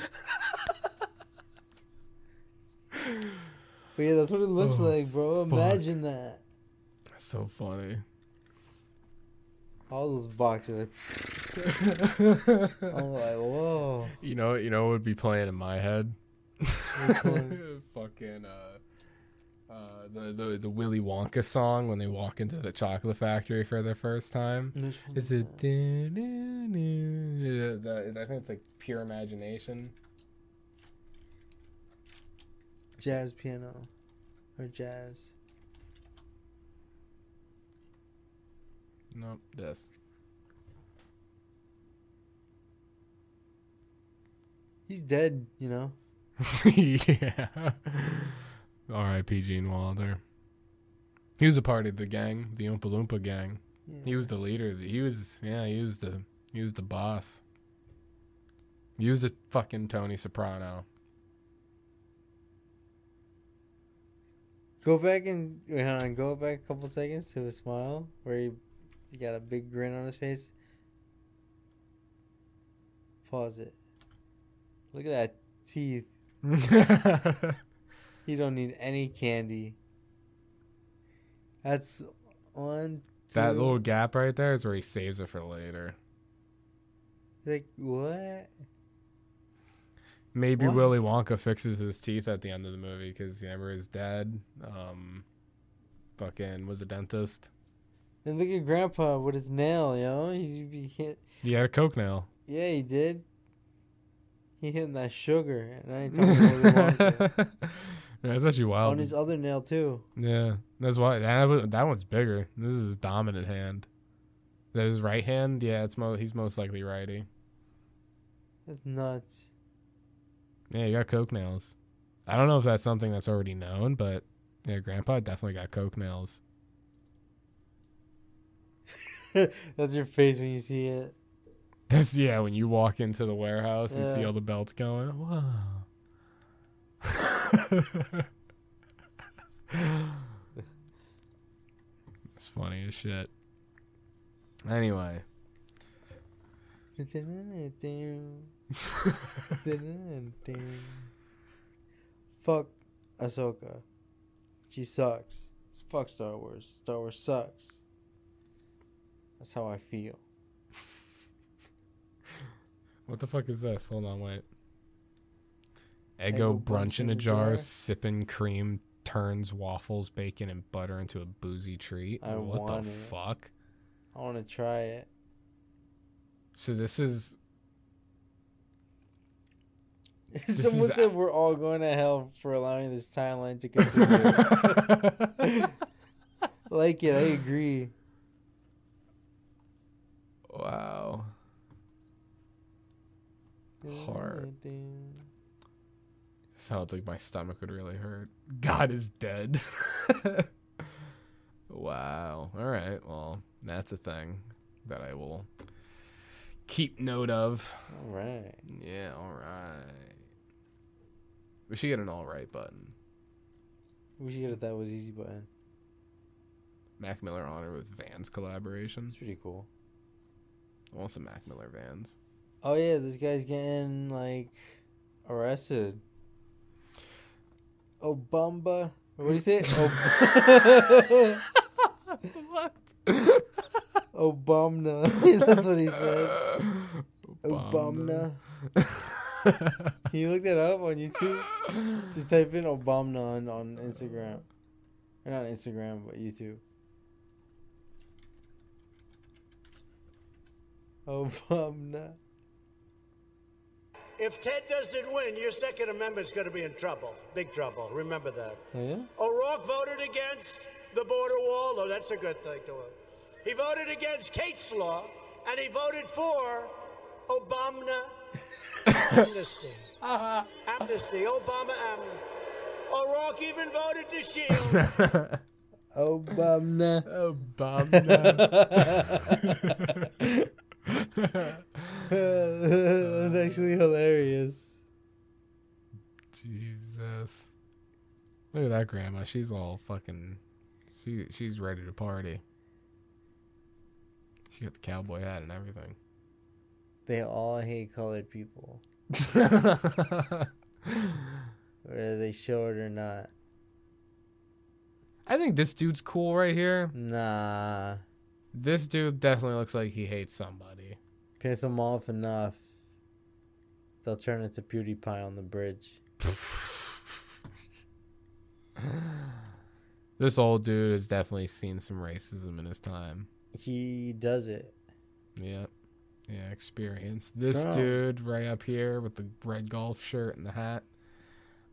But yeah, that's what it looks Oh, like, bro. fuck. Imagine that. That's so funny. All those boxes. Like, I'm like, whoa. You know, you know what would be playing in my head? Fucking uh, uh, the, the the Willy Wonka song when they walk into the chocolate factory for the first time. Which one Is it? Yeah, the- I think it's like pure imagination. Jazz piano. Or jazz. Nope, this. He's dead, you know. yeah. R.I.P. Gene Wilder. He was a part of the gang, the Oompa Loompa gang. Yeah. He was the leader. He was yeah. He was the he was the boss. He was a fucking Tony Soprano. Go back and wait, hold on. Go back a couple seconds to his smile, where he, he got a big grin on his face. Pause it. Look at that teeth. He don't need any candy. That's one. that little gap right there is where he saves it for later. Like what? Maybe What? Willy Wonka fixes his teeth at the end of the movie because remember his dad, um, fucking was a dentist. And look at Grandpa with his nail, yo. He's be hit. He had a coke nail. Yeah, he did. He hitting that sugar, and I ain't talking about Wonka. That's actually wild. on his other nail too. Yeah, that's why that that one's bigger. This is his dominant hand. That his right hand. Yeah, it's mo- he's most likely righty. That's nuts. Yeah, you got coke nails. I don't know if that's something that's already known, but yeah, Grandpa definitely got coke nails. That's your face when you see it. That's yeah. When you walk into the warehouse and see all the belts going, whoa. it's funny as shit. Anyway, Fuck Ahsoka. She sucks. Fuck Star Wars. Star Wars sucks. That's how I feel. What the fuck is this? Hold on, wait. Eggo brunch in a jar, sipping cream, turns waffles, bacon, and butter into a boozy treat. I what the it. fuck? I want to try it. So this is Someone is- said we're all going to hell for allowing this timeline to continue. like it, I agree. wow. Heart. Sounds like my stomach would really hurt. God is dead. wow. All right. Well, that's a thing that I will keep note of. All right. Yeah. All right. We should get an all right button. We should get a that was easy button. Mac Miller honor with Vans collaboration. It's pretty cool. I want some Mac Miller Vans. Oh yeah, this guy's getting like arrested. Obamba. What do you say? Ob- What? Obama. That's what he said. Obama. Can you look that up on YouTube? Just type in Obama on, on Instagram. Or not Instagram, but YouTube. Obama. If Ted doesn't win, your Second Amendment's going to be in trouble. Big trouble. Remember that. Oh, yeah? Oh, O'Rourke voted against the border wall. Oh, that's a good thing to him. He voted against Kate's law, and he voted for Obama amnesty. Uh-huh. amnesty. Obama amnesty. Oh, O'Rourke even voted to shield. Obama. Obama. That's actually hilarious. Jesus. Look at that grandma. She's all fucking she she's ready to party. She got the cowboy hat and everything. They all hate colored people, whether they show it or not. I think this dude's cool right here. Nah. This dude definitely looks like he hates somebody. Piss them off enough. They'll turn into PewDiePie on the bridge. This old dude has definitely seen some racism in his time. He does it. Yeah. Yeah, experience. This Trump. dude right up here with the red golf shirt and the hat.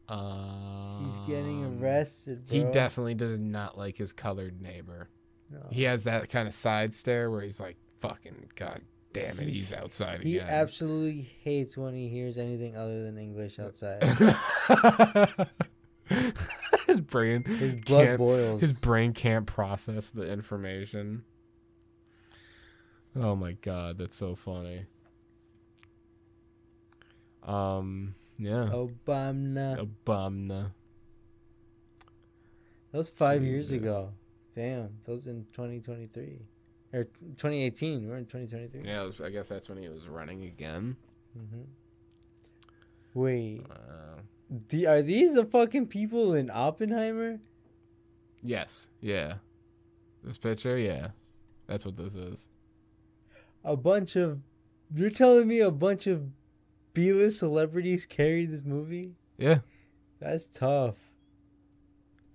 Um, He's getting arrested, bro. He definitely does not like his colored neighbor. No. He has that kind of side stare where he's like, fucking, god damn it, he's outside again. He absolutely hates when he hears anything other than English outside. his brain His blood boils. His brain can't process the information. Oh my god, that's so funny. Um, yeah. Obama. Obama. That was five Jeez, years ago. Damn, that was in 2023 or 2018. We're in 2023. Yeah, was, I guess that's when he was running again. hmm Wait, Uh, the, are these the fucking people in Oppenheimer? yes. Yeah. This picture, yeah. That's what this is. A bunch of. You're telling me a bunch of B-list celebrities carried this movie? Yeah. That's tough.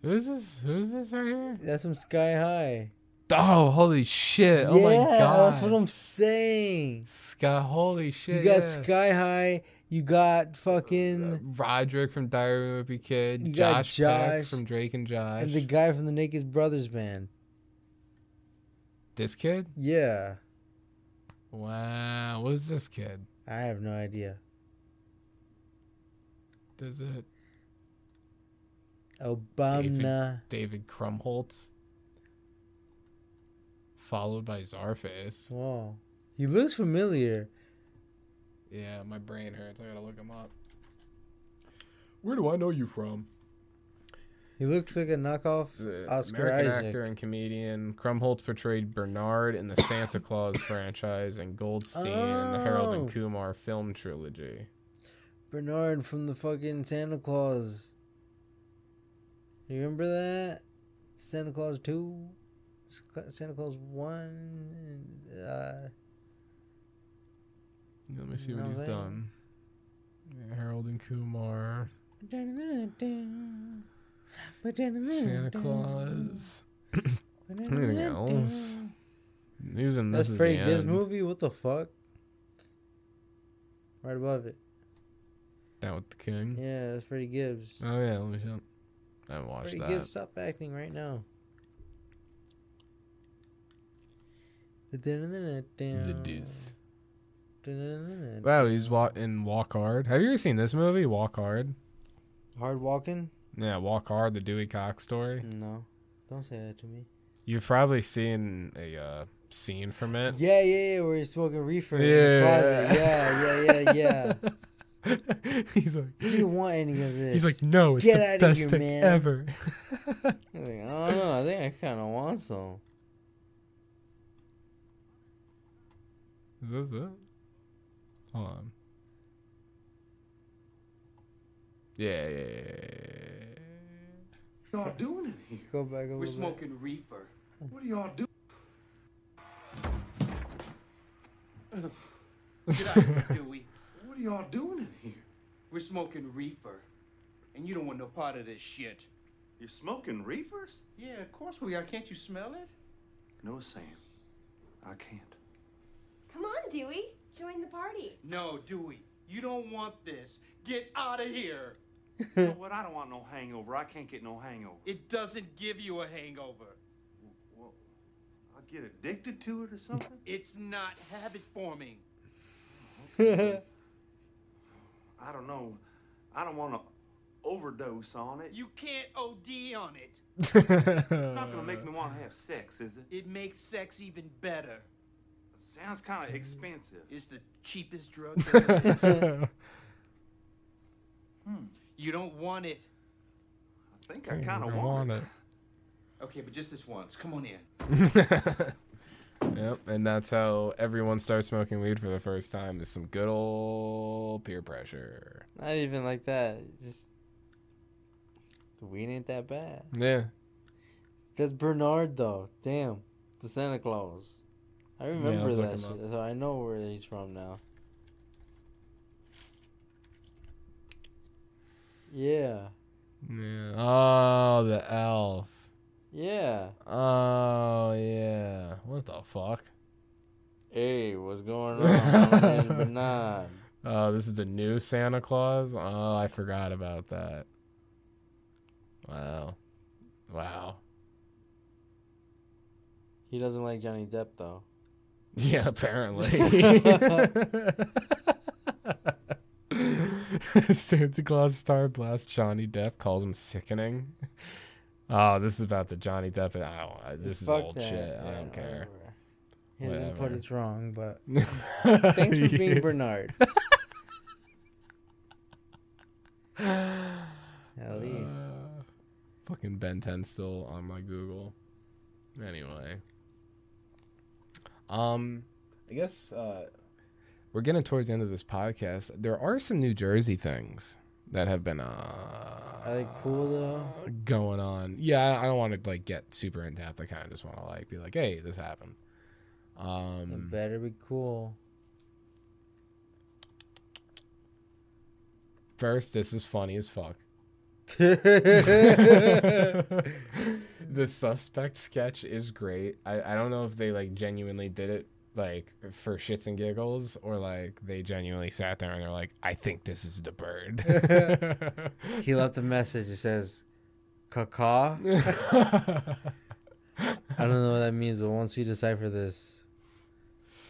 Who is this? Who is this right here? That's some Sky High. Oh, holy shit. Oh my god. that's what I'm saying. Sky, holy shit. You got yeah. Sky High. You got fucking uh, Roderick from Diary of a Wimpy Kid. You got Josh, Peck from Drake and Josh. and the guy from the Naked Brothers band. this kid? Yeah, Wow. What is this kid? I have no idea. Does it Obama. David Krumholtz? Followed by Zarface. Wow, he looks familiar. Yeah, my brain hurts. I gotta look him up. Where do I know you from? He looks like a knockoff The Oscar American Isaac. actor and comedian. Krumholtz portrayed Bernard in the Santa Clause franchise and Goldstein in the Harold and Oh. Kumar film trilogy. Bernard from the fucking Santa Clause. You remember that? Santa Clause 2? Santa Clause 1? Uh, Let me see what he's way. done. Yeah, Harold and Kumar, Santa Clause. Anything else? He was in this. Is Freddie the Gibbs movie? What the fuck? Right above it. That with the King. Yeah, that's Freddie Gibbs. Oh yeah, let me show. I haven't watched Freddie that. Gibbs, stop acting right now. The Deuce. Wow, he's wa- in Walk Hard. Have you ever seen this movie, Walk Hard? Hard Walking? Yeah, Walk Hard, the Dewey Cox story. No. Don't say that to me. You've probably seen a uh, scene from it. Yeah, yeah, yeah. Where he's smoking reefer in Yeah. the closet. Yeah, yeah, yeah, yeah. he's like, You don't want any of this. he's like, no, it's Get the best here, thing man." ever. Like, I don't know. I think I kind of want some. Is this it? Hold on. Yeah, yeah, yeah, yeah. What y'all doing in here? Go back a We're little smoking reefer. What are y'all doing? Get out of here, Dewey. What are y'all doing in here? We're smoking reefer. And you don't want no part of this shit. You're smoking reefers? Yeah, of course we are. Can't you smell it? No, Sam. I can't. Come on, Dewey. Join the party. No, Dewey. You don't want this. Get out of here. you know what? I don't want no hangover. I can't get no hangover. It doesn't give you a hangover. Well, I get addicted to it or something? It's not habit forming. I don't know. I don't want to overdose on it. You can't OD on it. It's not gonna make me want to have sex, is it? It makes sex even better. Sounds kind of expensive. It's the cheapest drug. Hmm. You don't want it. I think I kind of want, it. Okay, but just this once. Come on in. Yep, and that's how everyone starts smoking weed for the first time is some good old peer pressure. Not even like that. It's Just the weed ain't that bad. Yeah. That's Bernard though. Damn, the Santa Claus. I remember let's that shit, so I know where he's from now. Yeah, Yeah. Oh, the elf. yeah. Oh, yeah. What the fuck? Hey, what's going on? Bernard. Oh, this is the new Santa Claus? Oh, I forgot about that. Wow. Wow. He doesn't like Johnny Depp though. Yeah, apparently. Santa Clause star blast Johnny Depp calls him sickening. Oh, this is about the Johnny Depp. I don't. I- This is Fuck old that. shit. I don't care. whatever. His input is wrong, but thanks for being Bernard. At least. Uh, fucking Ben 10 still on my Google. Anyway. Um, I guess uh, we're getting towards the end of this podcast. There are some New Jersey things that have been uh, Are they cool though? going on. Yeah, I don't want to like get super in depth. I kind of just want to like be like, hey, this happened. It Um, better be cool. first, this is funny as fuck. The suspect sketch is great. I, I don't know if they like genuinely did it like for shits and giggles or like they genuinely sat there and they're like, I think this is the bird. he left a message. It says, "Caca." I don't know what that means, but once we decipher this,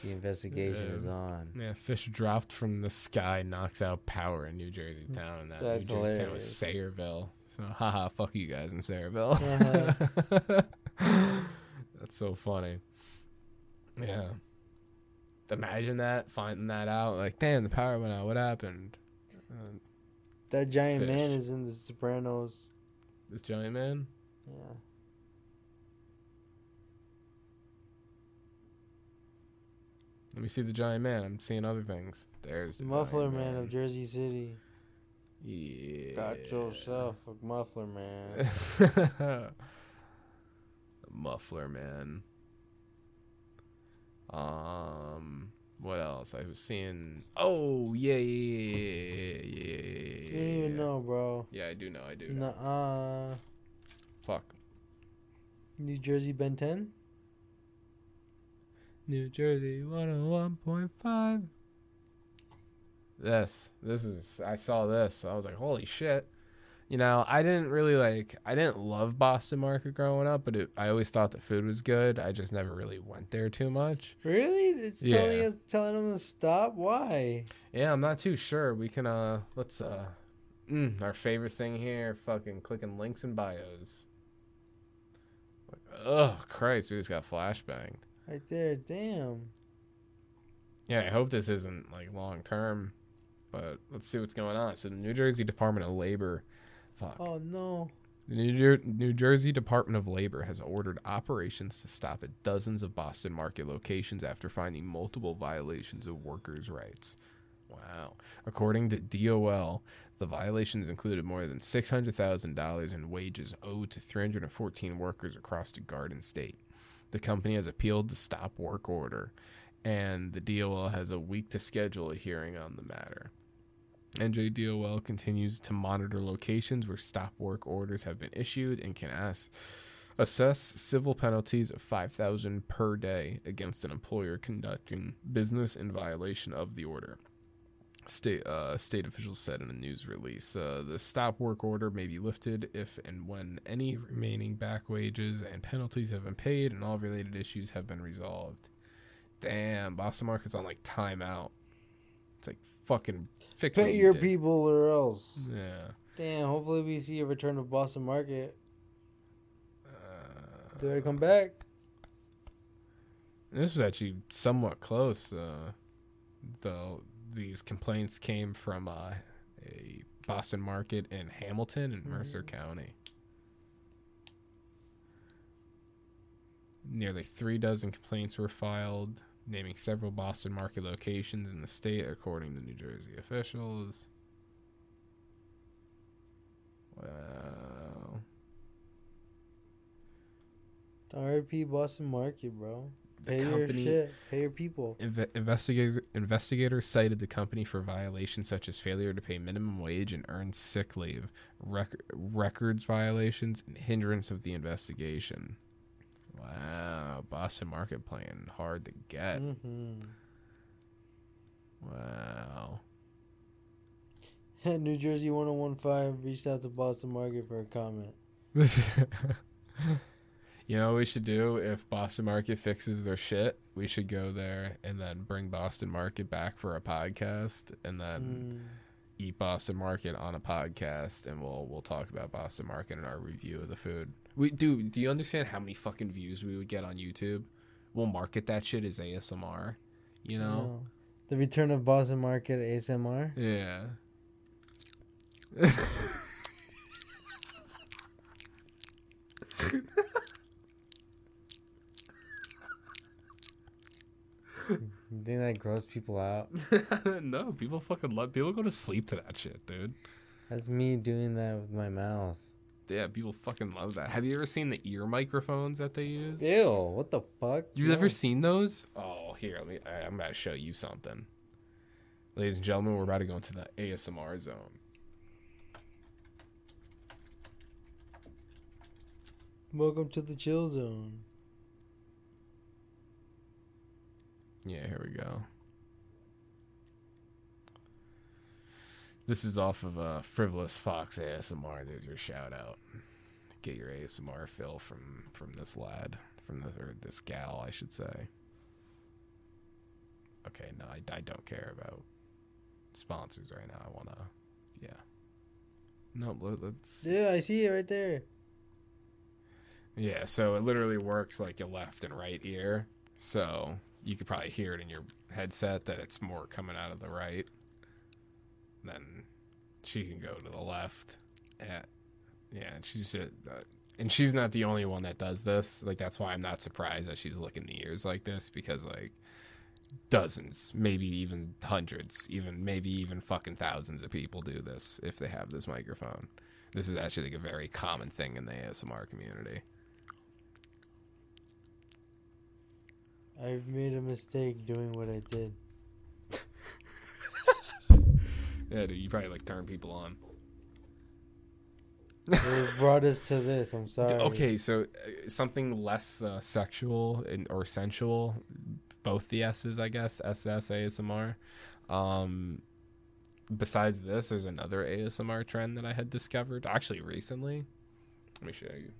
the investigation is on. yeah, fish dropped from the sky knocks out power in New Jersey town, and that That's New Jersey town was. Sayreville. So, haha, fuck you guys in Sayreville. That's so funny. Yeah. Imagine that, finding that out. Like, damn, the power went out. What happened? Uh, That giant Fish. man is in The Sopranos. this giant man? Yeah. Let me see the giant man. I'm seeing other things. There's the Muffler Man of Jersey City. Yeah. Got yourself a muffler man. Muffler man. Um, what else? I was seeing. Oh yeah, yeah, yeah, yeah, yeah. You didn't even know, bro. Yeah, I do know. I do. Know. Nuh-uh. Fuck. New Jersey Ben 10? New Jersey 101.5. This, this is, I saw this. I was like, holy shit. You know, I didn't really like, I didn't love Boston Market growing up, but it, I always thought the food was good. I just never really went there too much. Really? It's telling Yeah. us, telling them to stop? Why? Yeah, I'm not too sure. We can, uh, let's, uh, mm, our favorite thing here, fucking clicking links and bios. Like, oh, Christ, we just got flashbanged. Right there. Damn. Yeah, I hope this isn't like long term, but let's see what's going on. So the New Jersey Department of Labor, fuck, Oh, no. the New, Jer- New Jersey Department of Labor has ordered operations to stop at dozens of Boston Market locations after finding multiple violations of workers' rights. Wow. According to DOL, the violations included more than $600,000 in wages owed to 314 workers across the Garden State. The company has appealed the stop work order, and the DOL has a week to schedule a hearing on the matter. NJDOL continues to monitor locations where stop work orders have been issued and can ask, assess civil penalties of 5000 per day against an employer conducting business in violation of the order. State uh, state officials said in a news release, uh, the stop work order may be lifted if and when any remaining back wages and penalties have been paid and all related issues have been resolved. Damn, Boston Market's on like timeout. It's like fucking fix Pay your did. people or else. Yeah. Damn, hopefully we see a return of Boston Market. Uh, They to come back? This was actually somewhat close. Uh, though these complaints came from uh, a Boston market in Hamilton and Mercer County. Nearly three dozen complaints were filed, naming several Boston market locations in the state, according to New Jersey officials. Wow. RP Boston Market, bro. The Pay your company- shit. Pay your people. Inve- investigators investigators cited the company for violations such as failure to pay minimum wage and earn sick leave, rec- records violations, and hindrance of the investigation. Wow, Boston Market playing hard to get. hmm Wow. New Jersey 1015 reached out to Boston Market for a comment. you know what we should do if Boston Market fixes their shit? We should go there and then bring Boston Market back for a podcast and then Mm. eat Boston Market on a podcast, and we'll we'll talk about Boston Market and our review of the food. We do. Do you understand how many fucking views we would get on YouTube? We'll market that shit as ASMR. You know? Oh. The return of Boston Market ASMR. Yeah. You think that gross people out? no, people fucking love. People go to sleep to that shit, dude. That's me doing that with my mouth. Yeah, people fucking love that. Have you ever seen the ear microphones that they use? Ew, what the fuck? You've No. never seen those? Oh, here, let me. I, I'm about to show you something. Ladies and gentlemen, we're about to go into the ASMR zone. Welcome to the chill zone. Yeah, here we go. This is off of uh, Frivolous Fox ASMR. There's your shout out. Get your ASMR fill from from this lad, from this or this gal, I should say. Okay, no, I, I don't care about sponsors right now. I wanna, yeah. No, let, let's. Yeah, I see it right there. Yeah, so it literally works like your left and right ear. So you could probably hear it in your headset that it's more coming out of the right. Then she can go to the left. Yeah, yeah, and she's just, uh, and she's not the only one that does this. Like that's why I'm not surprised that she's licking the ears like this because like dozens, maybe even hundreds, even maybe even fucking thousands of people do this if they have this microphone. This is actually like a very common thing in the ASMR community. I've made a mistake doing what I did. Yeah, dude, you probably like turn people on. It brought us to this. I'm sorry. Okay, so uh, something less uh, sexual and, or sensual, both the S's, I guess, SS ASMR. Um, besides this, there's another ASMR trend that I had discovered actually recently. Let me show you.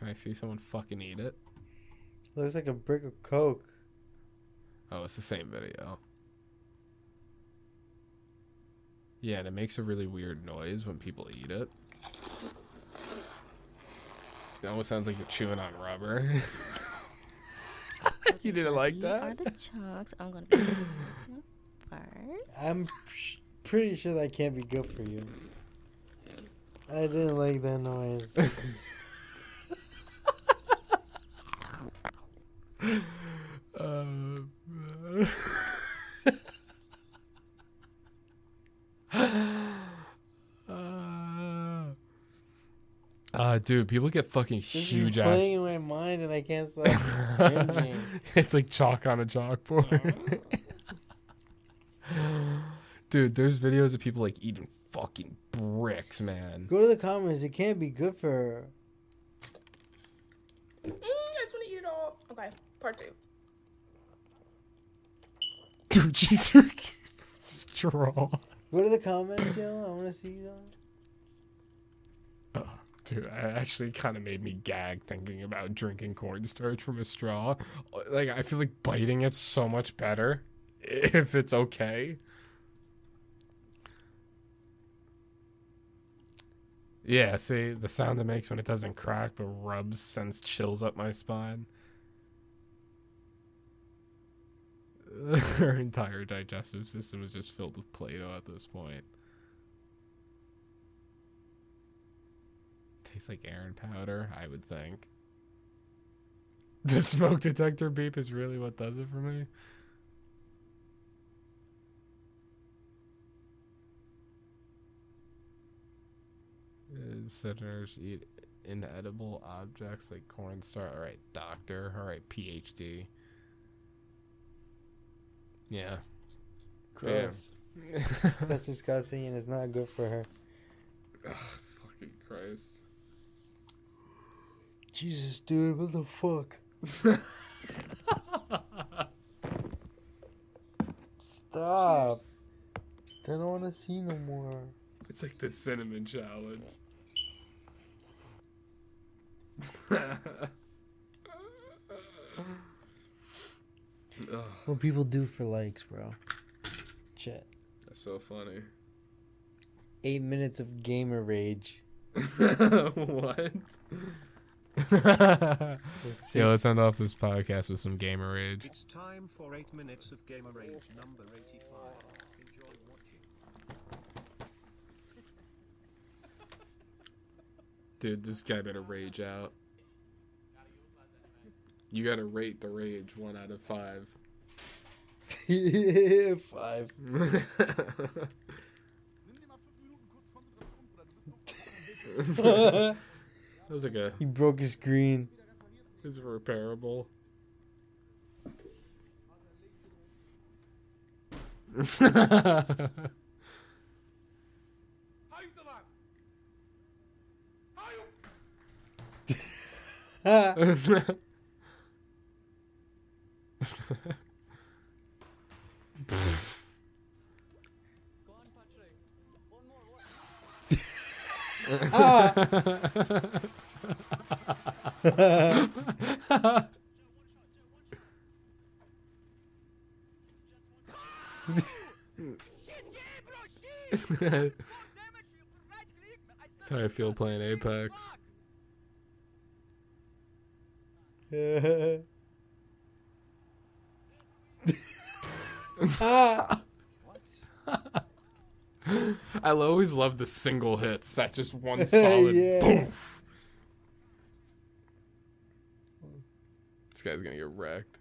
Can I see someone fucking eat it? Looks like a brick of coke. Oh, it's the same video. Yeah, and it makes a really weird noise when people eat it. It almost sounds like you're chewing on rubber. you didn't like Are that? the chugs? I'm gonna put this one first. I'm pretty sure that can't be good for you. I didn't like that noise. dude, people get fucking This is huge ass. playing in my mind and I can't stop cringing. it's like chalk on a chalkboard. Dude, there's videos of people like eating fucking bricks, man. Go to the comments. It can't be good for her. Mm, I just want to eat it all. Okay, part two. Dude, she's drinking straw. Go to the comments, yo. I want to see that. It uh, actually kind of made me gag thinking about drinking cornstarch from a straw. Like, I feel like biting it's so much better if it's okay. Yeah, see, the sound it makes when it doesn't crack but rubs sends chills up my spine. Her entire digestive system is just filled with Play Doh at this point. Tastes like Aaron powder, I would think. The smoke detector beep is really what does it for me. Uh, Senators eat inedible objects like cornstarch. All right, doctor. All right, PhD. Yeah. Gross. That's disgusting and it's not good for her. Ugh, fucking Christ. Jesus, dude, what the fuck? Stop. I don't want to see no more. It's like the cinnamon challenge. What people do for likes, bro. Shit. that's so funny. Eight minutes of gamer rage. what? Let's yeah, let's end off this podcast with some gamer rage. It's time for 8 minutes of Gamer Rage number 85. Enjoy watching. Dude, this guy better rage out. You gotta rate the rage one out of five. Five. that was like a. He broke his green. It's it repairable? How ah. You still alive? How you? That's how I feel playing Apex. I always love the single hits. That just one solid Yeah. boom. This guy's gonna get wrecked.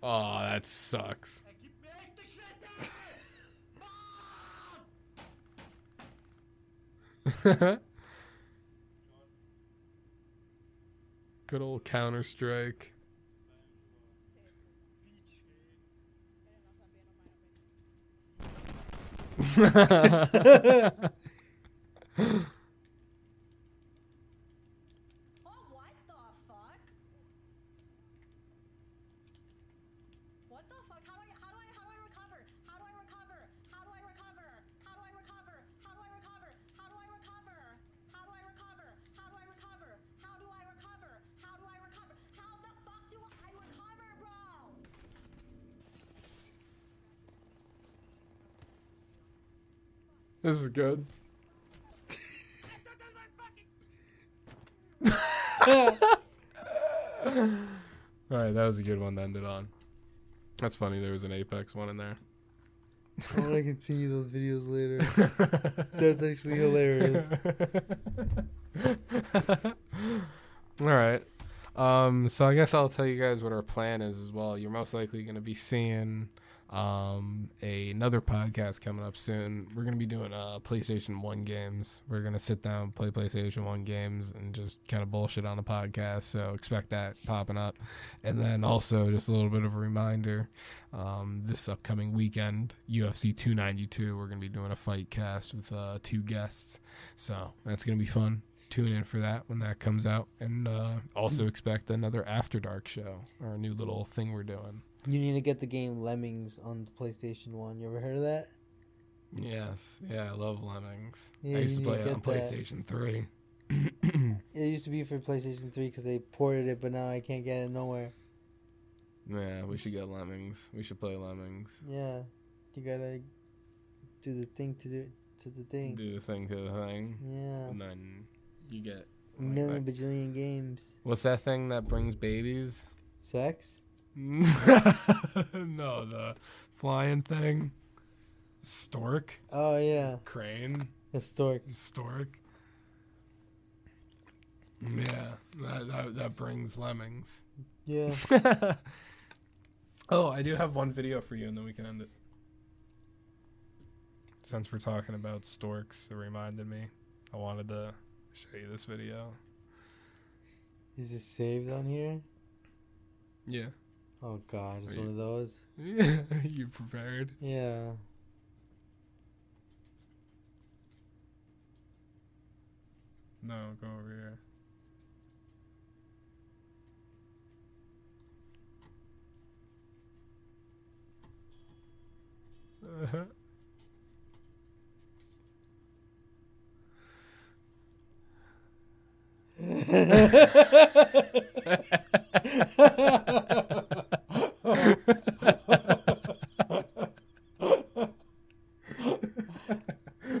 Oh, that sucks. Good old Counter Strike. This is good. All right, that was a good one to end it on. That's funny. There was an Apex one in there. I want to continue those videos later. That's actually hilarious. All right. Um, so I guess I'll tell you guys what our plan is as well. You're most likely going to be seeing um, a, another podcast coming up soon. We're going to be doing uh, PlayStation 1 games. We're going to sit down, play PlayStation 1 games, and just kind of bullshit on the podcast. So expect that popping up. And then also, just a little bit of a reminder um, this upcoming weekend, UFC 292, we're going to be doing a fight cast with uh, two guests. So that's going to be fun tune in for that when that comes out and uh, also expect another after dark show or a new little thing we're doing You need to get the game Lemmings on the PlayStation One. You ever heard of that? yes yeah i love lemmings Yeah, i used to play to it on that. playstation 3 It used to be for PlayStation Three because they ported it, but now I can't get it nowhere. yeah we should get lemmings we should play lemmings Yeah, you gotta do the thing to do to the thing. do the thing to the thing Yeah. and then you get million bajillion games. what's that thing that brings babies Sex. no the flying thing. Stork? Oh yeah. crane? A stork. stork? Yeah that, that, that brings lemmings. Yeah. oh i do have one video for you and then we can end it. Since we're talking about storks it reminded me. I wanted to show you this video. Is it saved on here? yeah Oh god, it's one of those. you prepared Yeah. no go over here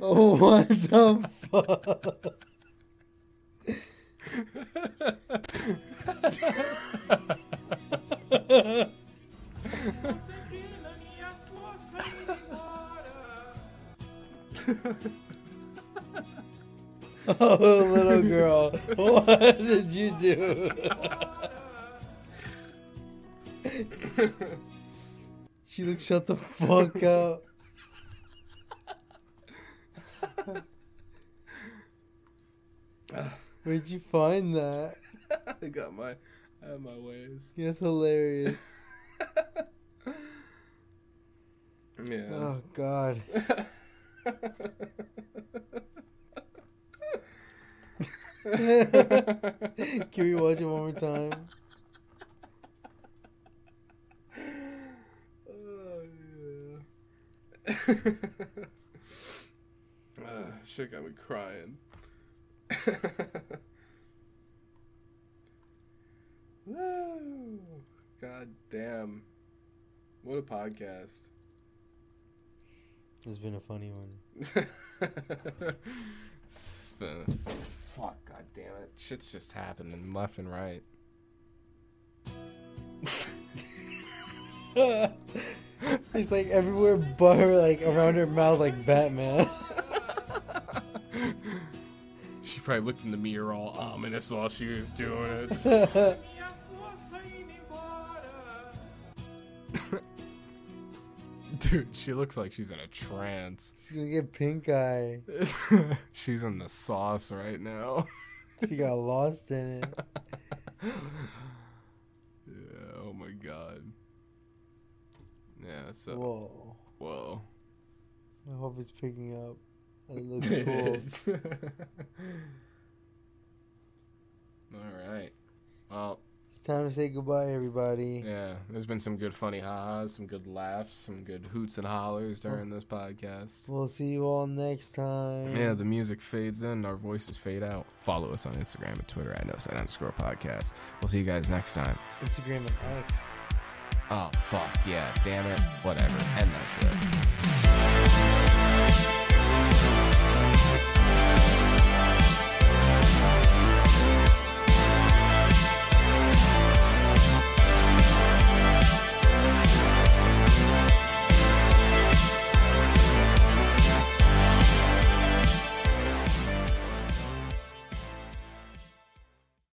oh, what the fuck? oh, little girl, what did you do? she looked shut the fuck up. Where'd you find that? I got my, I have my ways. That's hilarious. Yeah. Oh God. Can we watch it one more time? Oh, yeah. Uh, shit got me crying. Woo! God damn. What a podcast. It's been a funny one. It's been- Fuck, god damn it. Shit's just happening left and right. He's like everywhere but her, like around her mouth, like Batman. She probably looked in the mirror all ominous while she was doing it. Dude, she looks like she's in a trance. She's gonna get pink eye. she's in the sauce right now. She got lost in it. Yeah, oh my god. Yeah, so. Whoa. Whoa. I hope it's picking up. It looks It cool. is. Alright. Well, It's time to say goodbye, everybody. yeah, there's been some good funny ha-has, some good laughs, some good hoots and hollers during this podcast. We'll see you all next time. Yeah, the music fades in, our voices fade out. Follow us on Instagram and Twitter at no side underscore podcast. We'll see you guys next time. Instagram and X. Oh, fuck, yeah, damn it, whatever. End that shit.